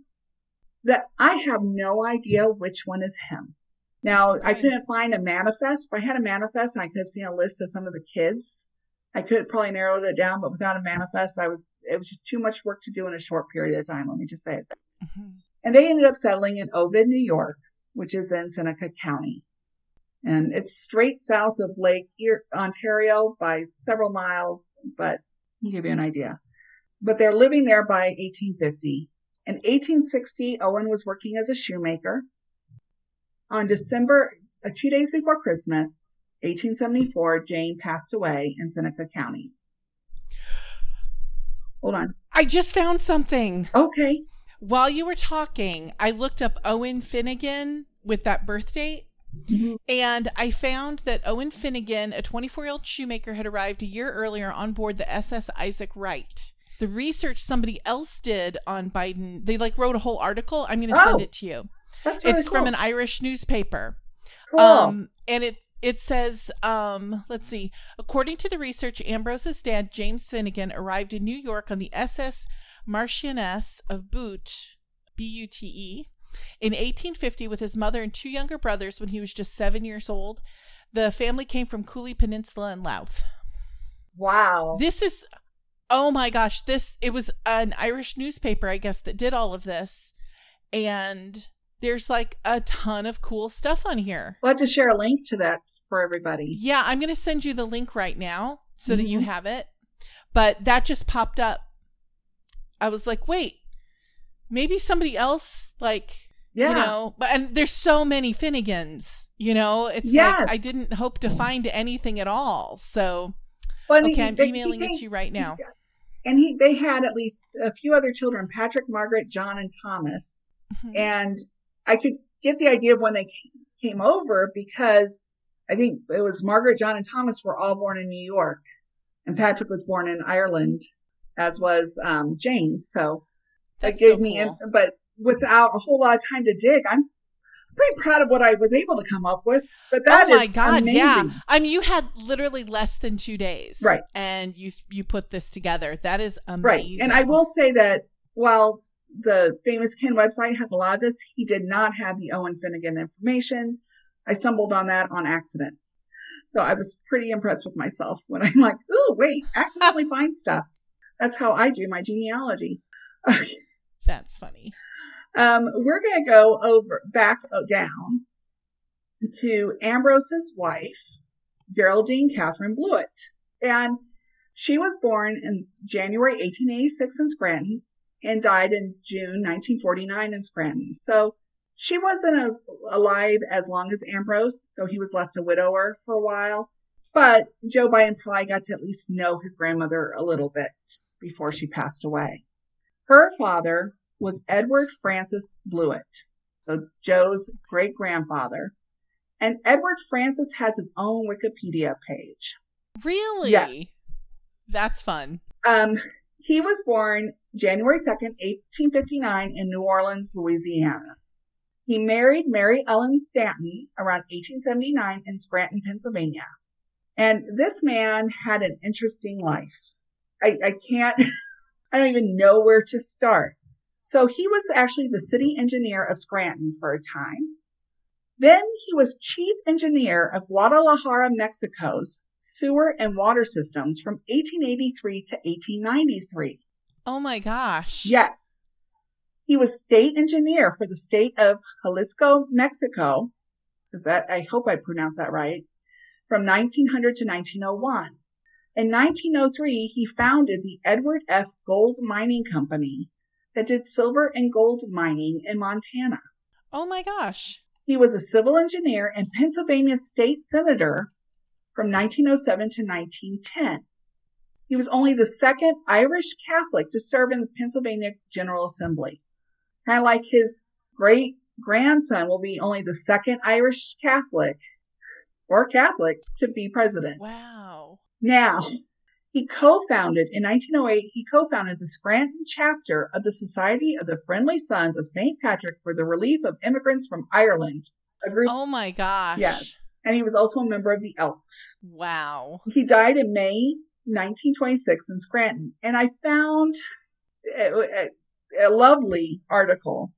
that I have no idea which one is him. Now, I couldn't find a manifest. If I had a manifest I could have seen a list of some of the kids, I could probably narrowed it down, but without a manifest, I was, it was just too much work to do in a short period of time. Let me just say it. Mm-hmm. And they ended up settling in Ovid, New York, which is in Seneca County. And it's straight south of Lake Ontario by several miles, but I'll give you an idea. But they're living there by 1850. In 1860, Owen was working as a shoemaker. On December, uh, two days before Christmas, 1874, Jane passed away in Seneca County. Hold on. I just found something. Okay. While you were talking, I looked up Owen Finnegan with that birth date Mm-hmm. And I found that Owen Finnegan, a 24 year old shoemaker, had arrived a year earlier on board the SS Isaac Wright. The research somebody else did on Biden, they like wrote a whole article. I'm going to oh, send it to you. That's really it's cool. from an Irish newspaper. Cool. Um, and it it says, um, let's see. According to the research, Ambrose's dad, James Finnegan, arrived in New York on the SS Marchioness of Bute, B U T E, in 1850, with his mother and two younger brothers when he was just seven years old, the family came from Cooley Peninsula in Louth. Wow. This is, oh my gosh, this, it was an Irish newspaper, I guess, that did all of this. And there's like a ton of cool stuff on here. We'll have to share a link to that for everybody. Yeah, I'm going to send you the link right now so mm-hmm. that you mm-hmm. have it. But that just popped up. I was like, wait, maybe somebody else like yeah. you know but and there's so many finnegans you know it's yes. like i didn't hope to find anything at all so well, okay he, i'm emailing he, it to you right now and he they had at least a few other children patrick margaret john and thomas mm-hmm. and i could get the idea of when they came over because i think it was margaret john and thomas were all born in new york and patrick was born in ireland as was um, james so that gave so me, cool. but without a whole lot of time to dig, I'm pretty proud of what I was able to come up with. But that oh my god, amazing. yeah! I mean, you had literally less than two days, right? And you you put this together. That is amazing. Right, and I will say that while the famous Kin website has a lot of this, he did not have the Owen Finnegan information. I stumbled on that on accident. So I was pretty impressed with myself when I'm like, oh, wait, accidentally find stuff. That's how I do my genealogy. That's funny. Um, we're going to go over back down to Ambrose's wife, Geraldine Catherine Blewett. And she was born in January 1886 in Scranton and died in June 1949 in Scranton. So she wasn't as alive as long as Ambrose, so he was left a widower for a while. But Joe Biden probably got to at least know his grandmother a little bit before she passed away. Her father was Edward Francis Blewett, so Joe's great grandfather. And Edward Francis has his own Wikipedia page. Really? Yes. That's fun. Um, he was born January 2nd, 1859 in New Orleans, Louisiana. He married Mary Ellen Stanton around 1879 in Scranton, Pennsylvania. And this man had an interesting life. I, I can't I don't even know where to start. So he was actually the city engineer of Scranton for a time. Then he was chief engineer of Guadalajara, Mexico's sewer and water systems from 1883 to 1893. Oh my gosh. Yes. He was state engineer for the state of Jalisco, Mexico. Is that, I hope I pronounced that right, from 1900 to 1901. In 1903, he founded the Edward F. Gold Mining Company that did silver and gold mining in Montana. Oh my gosh. He was a civil engineer and Pennsylvania state senator from 1907 to 1910. He was only the second Irish Catholic to serve in the Pennsylvania General Assembly. Kind of like his great grandson will be only the second Irish Catholic or Catholic to be president. Wow. Now, he co-founded in 1908, he co-founded the Scranton chapter of the Society of the Friendly Sons of St. Patrick for the Relief of Immigrants from Ireland. A group Oh my gosh. Yes. And he was also a member of the Elks. Wow. He died in May 1926 in Scranton. And I found a, a, lovely article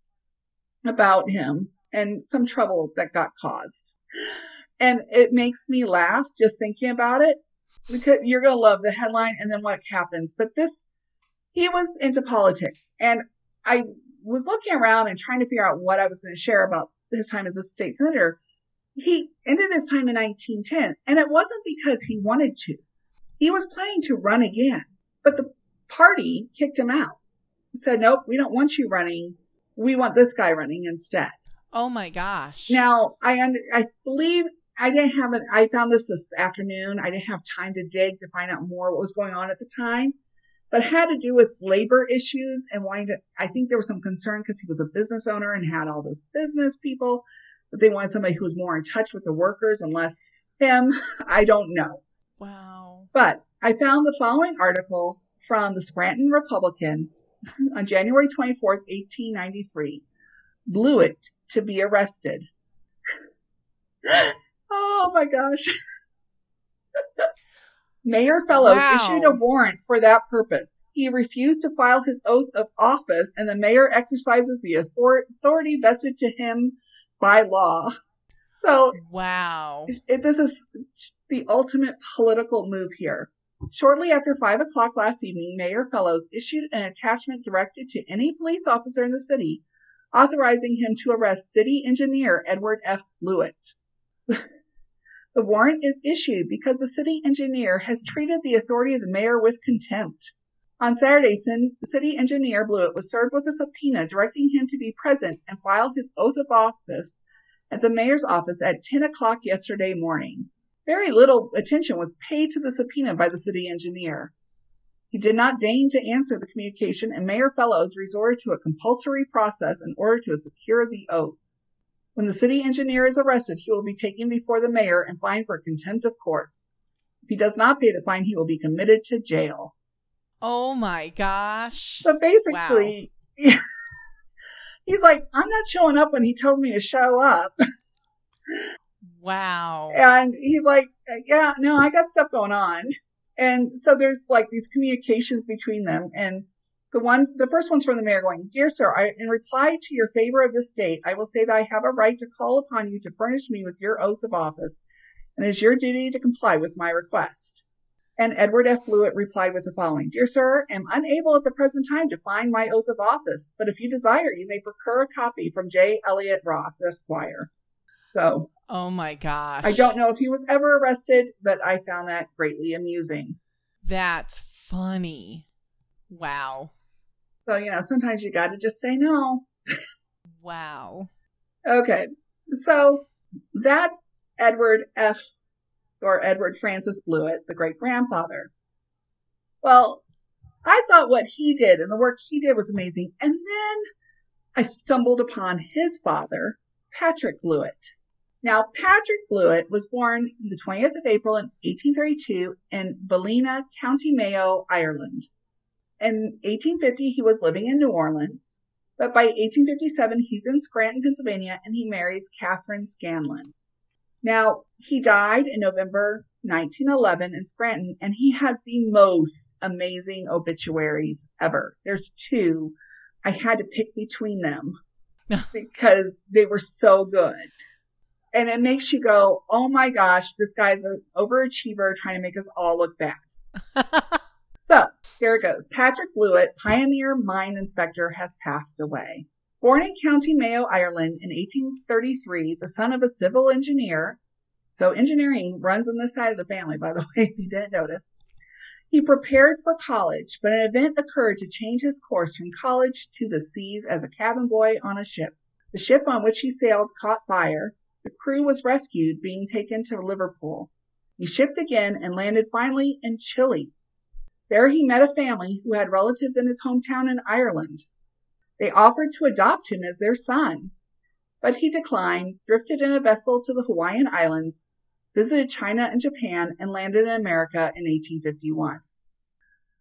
about him and some trouble that got caused. And it makes me laugh just thinking about it because you're going to love the headline and then what happens. But this, he was into politics and I was looking around and trying to figure out what I was going to share about his time as a state senator. He ended his time in 1910 and it wasn't because he wanted to. He was planning to run again, but the party kicked him out. Said, nope, we don't want you running. We want this guy running instead. Oh my gosh. Now, I under, I believe I didn't have it. I found this this afternoon. I didn't have time to dig to find out more what was going on at the time, but had to do with labor issues and wanting to, I think there was some concern because he was a business owner and had all this business people, but they wanted somebody who was more in touch with the workers and less him. I don't know. Wow. But I found the following article from the Scranton Republican on January 24th, 1893. Blewitt to be arrested. Oh my gosh. Mayor Fellows wow. issued a warrant for that purpose. He refused to file his oath of office, and the mayor exercises the authority vested to him by law. So, wow. It, this is the ultimate political move here. Shortly after 5 o'clock last evening, Mayor Fellows issued an attachment directed to any police officer in the city, authorizing him to arrest city engineer Edward F. Blewitt. The warrant is issued because the city engineer has treated the authority of the mayor with contempt. On Saturday, city engineer Blewitt was served with a subpoena directing him to be present and file his oath of office at the mayor's office at 10 o'clock yesterday morning. Very little attention was paid to the subpoena by the city engineer. He did not deign to answer the communication, and Mayor Fellows resorted to a compulsory process in order to secure the oath. When the city engineer is arrested, he will be taken before the mayor and fined for contempt of court. If he does not pay the fine, he will be committed to jail. Oh my gosh. So basically, wow. he's like, I'm not showing up when he tells me to show up. Wow. And he's like, yeah, no, I got stuff going on. And so there's like these communications between them. And the one, the first one's from the mayor going, Dear sir, I, in reply to your favor of this state, I will say that I have a right to call upon you to furnish me with your oath of office, and it is your duty to comply with my request. And Edward F. Blewitt replied with the following, Dear sir, am unable at the present time to find my oath of office, but if you desire, you may procure a copy from J. Elliott Ross, Esquire. So. Oh my gosh. I don't know if he was ever arrested, but I found that greatly amusing. That's funny. Wow. So, you know, sometimes you got to just say no. wow. Okay. So that's Edward F. or Edward Francis Blewitt, the great grandfather. Well, I thought what he did and the work he did was amazing. And then I stumbled upon his father, Patrick Blewitt. Now, Patrick Blewitt was born the 20th of April in 1832 in Ballina, County Mayo, Ireland. In 1850, he was living in New Orleans, but by 1857, he's in Scranton, Pennsylvania, and he marries Catherine Scanlon. Now, he died in November 1911 in Scranton, and he has the most amazing obituaries ever. There's two. I had to pick between them because they were so good. And it makes you go, oh my gosh, this guy's an overachiever trying to make us all look bad. so, Here it goes. Patrick Blewitt, pioneer mine inspector, has passed away. Born in County Mayo, Ireland in 1833, the son of a civil engineer, so engineering runs on this side of the family, by the way, if you didn't notice. He prepared for college, but an event occurred to change his course from college to the seas as a cabin boy on a ship. The ship on which he sailed caught fire. The crew was rescued, being taken to Liverpool. He shipped again and landed finally in Chile. There he met a family who had relatives in his hometown in Ireland. They offered to adopt him as their son, but he declined, drifted in a vessel to the Hawaiian Islands, visited China and Japan, and landed in America in 1851.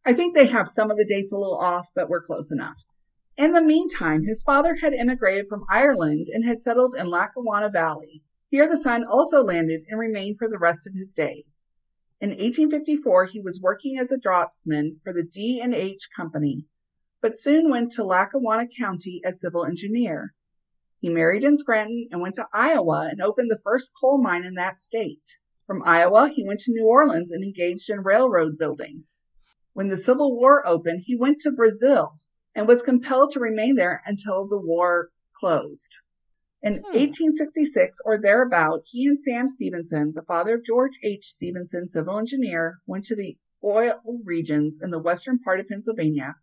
I think they have some of the dates a little off, but we're close enough. In the meantime, his father had immigrated from Ireland and had settled in Lackawanna Valley. Here the son also landed and remained for the rest of his days. In 1854, he was working as a draughtsman for the D&H Company, but soon went to Lackawanna County as civil engineer. He married in Scranton and went to Iowa and opened the first coal mine in that state. From Iowa, he went to New Orleans and engaged in railroad building. When the Civil War opened, he went to Brazil and was compelled to remain there until the war closed. In hmm. 1866 or thereabout, he and Sam Stevenson, the father of George H. Stevenson, civil engineer, went to the oil regions in the western part of Pennsylvania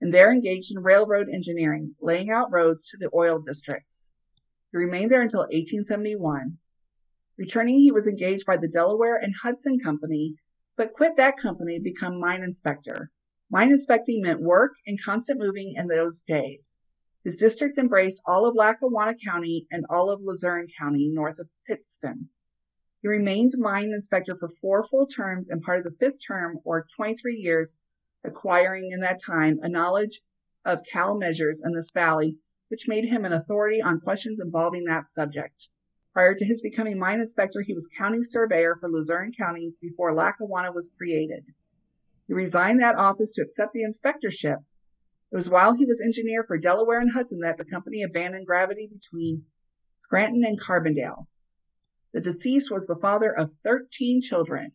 and there engaged in railroad engineering, laying out roads to the oil districts. He remained there until 1871. Returning, he was engaged by the Delaware and Hudson Company, but quit that company to become mine inspector. Mine inspecting meant work and constant moving in those days. His district embraced all of Lackawanna County and all of Luzerne County north of Pittston. He remained mine inspector for four full terms and part of the fifth term, or 23 years, acquiring in that time a knowledge of coal measures in this valley, which made him an authority on questions involving that subject. Prior to his becoming mine inspector, he was county surveyor for Luzerne County before Lackawanna was created. He resigned that office to accept the inspectorship it was while he was engineer for Delaware and Hudson that the company abandoned gravity between Scranton and Carbondale. The deceased was the father of 13 children,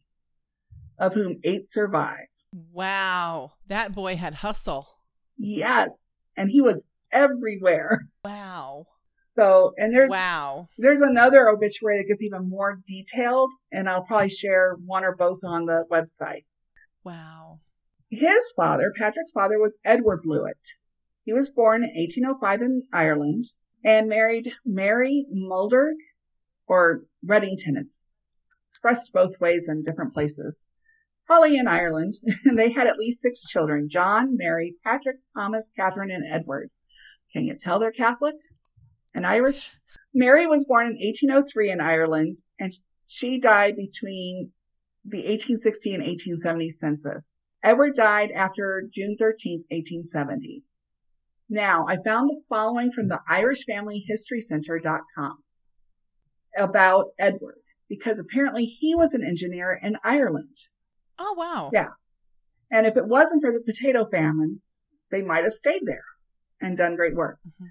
of whom eight survived. Wow, that boy had hustle. Yes, and he was everywhere. Wow. So, and there's wow, there's another obituary that gets even more detailed, and I'll probably share one or both on the website. Wow. His father, Patrick's father, was Edward Blewitt. He was born in 1805 in Ireland and married Mary Mulderg or Reddington. It's expressed both ways in different places. Probably in Ireland. And they had at least six children John, Mary, Patrick, Thomas, Catherine, and Edward. Can you tell they're Catholic and Irish? Mary was born in 1803 in Ireland and she died between the 1860 and 1870 census. Edward died after June 13, 1870. Now, I found the following from the IrishFamilyHistoryCenter.com about Edward, because apparently he was an engineer in Ireland. Oh, wow. Yeah. And if it wasn't for the potato famine, they might have stayed there and done great work. Mm-hmm.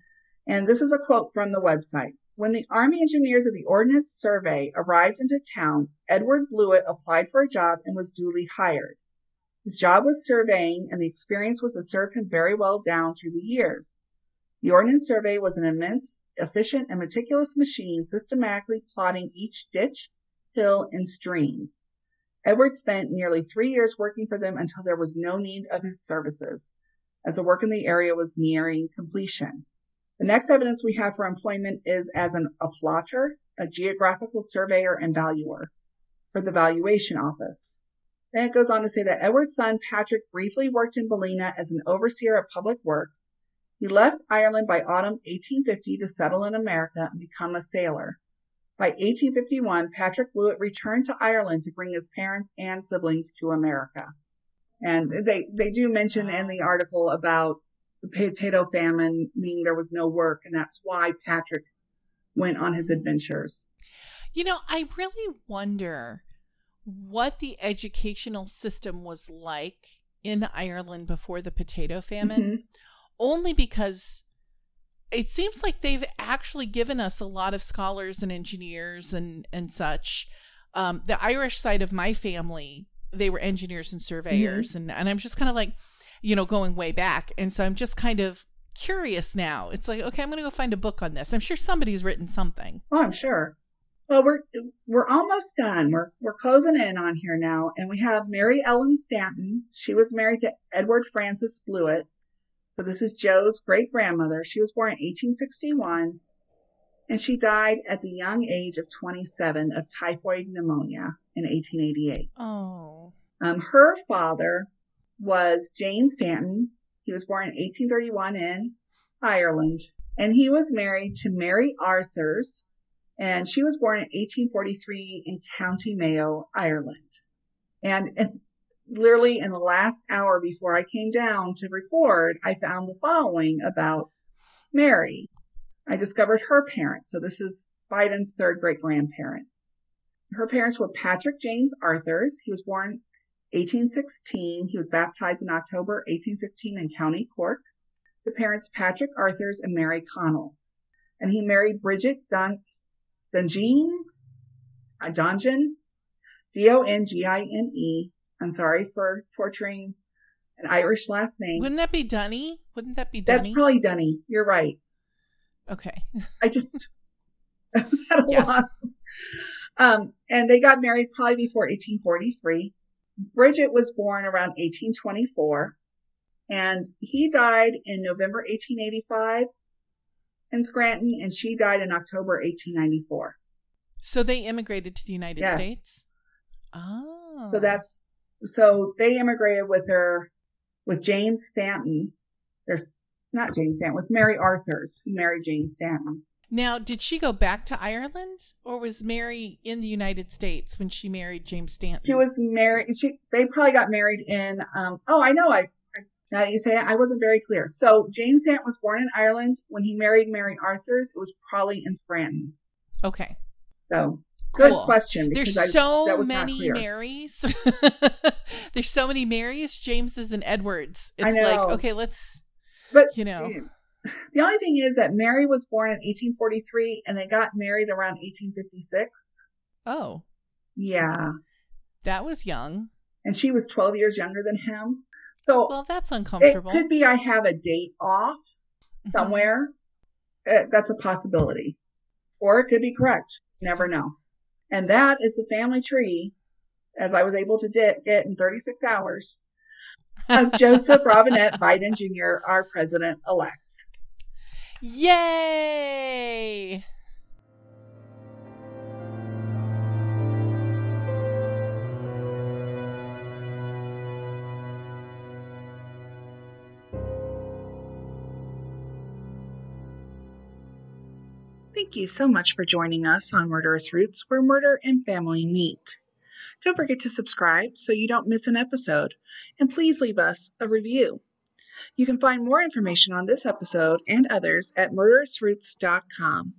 And this is a quote from the website. When the Army engineers of the Ordnance Survey arrived into town, Edward Blewitt applied for a job and was duly hired. His job was surveying, and the experience was to serve him very well down through the years. The Ordnance Survey was an immense, efficient, and meticulous machine systematically plotting each ditch, hill, and stream. Edward spent nearly three years working for them until there was no need of his services, as the work in the area was nearing completion. The next evidence we have for employment is as an a plotter, a geographical surveyor and valuer for the valuation office. Then it goes on to say that Edward's son Patrick briefly worked in Ballina as an overseer of public works. He left Ireland by autumn 1850 to settle in America and become a sailor. By 1851, Patrick Blewitt returned to Ireland to bring his parents and siblings to America. And they, they do mention in the article about the potato famine, meaning there was no work, and that's why Patrick went on his adventures. You know, I really wonder what the educational system was like in Ireland before the potato famine, mm-hmm. only because it seems like they've actually given us a lot of scholars and engineers and and such. Um, the Irish side of my family they were engineers and surveyors, mm-hmm. and and I'm just kind of like, you know, going way back, and so I'm just kind of curious now. It's like, okay, I'm going to go find a book on this. I'm sure somebody's written something. Oh, I'm sure. Well, we're we're almost done. We're we're closing in on here now, and we have Mary Ellen Stanton. She was married to Edward Francis Blewitt. So this is Joe's great grandmother. She was born in 1861, and she died at the young age of 27 of typhoid pneumonia in 1888. Oh. Um, her father was James Stanton. He was born in 1831 in Ireland, and he was married to Mary Arthurs and she was born in 1843 in County Mayo, Ireland. And, and literally in the last hour before I came down to record, I found the following about Mary. I discovered her parents. So this is Biden's third great grandparent. Her parents were Patrick James Arthurs. He was born 1816. He was baptized in October 1816 in County Cork. The parents Patrick Arthurs and Mary Connell. And he married Bridget Dun- Dungine, Dongen, D-O-N-G-I-N-E. I'm sorry for torturing an Irish last name. Wouldn't that be Dunny? Wouldn't that be Dunny? That's probably Dunny. You're right. Okay. I just I was at a yeah. loss. Um, and they got married probably before 1843. Bridget was born around 1824, and he died in November 1885 in Scranton, and she died in October 1894. So they immigrated to the United yes. States. Oh. So that's so they immigrated with her with James Stanton. There's not James Stanton with Mary Arthurs, who married James Stanton. Now, did she go back to Ireland, or was Mary in the United States when she married James Stanton? She was married. She they probably got married in. Um, oh, I know. I now that you say it, I wasn't very clear. So James Stanton was born in Ireland. When he married Mary Arthurs, it was probably in Scranton. Okay. So good cool. question. There's I, so many Marys. There's so many Marys, Jameses, and Edwards. It's like okay, let's. But you know. The only thing is that Mary was born in 1843 and they got married around 1856. Oh. Yeah. That was young. And she was 12 years younger than him. So well, that's uncomfortable. It could be I have a date off mm-hmm. somewhere. Mm-hmm. that's a possibility, or it could be correct. You never know. And that is the family tree, as I was able to get in 36 hours, of Joseph Robinette Biden Jr., our president elect. Yay! Thank you so much for joining us on Murderous Roots, where murder and family meet. Don't forget to subscribe so you don't miss an episode, and please leave us a review. You can find more information on this episode and others at murderousroots.com.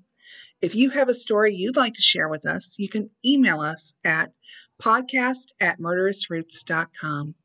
If you have a story you'd like to share with us, you can email us at podcast at murderousroots.com.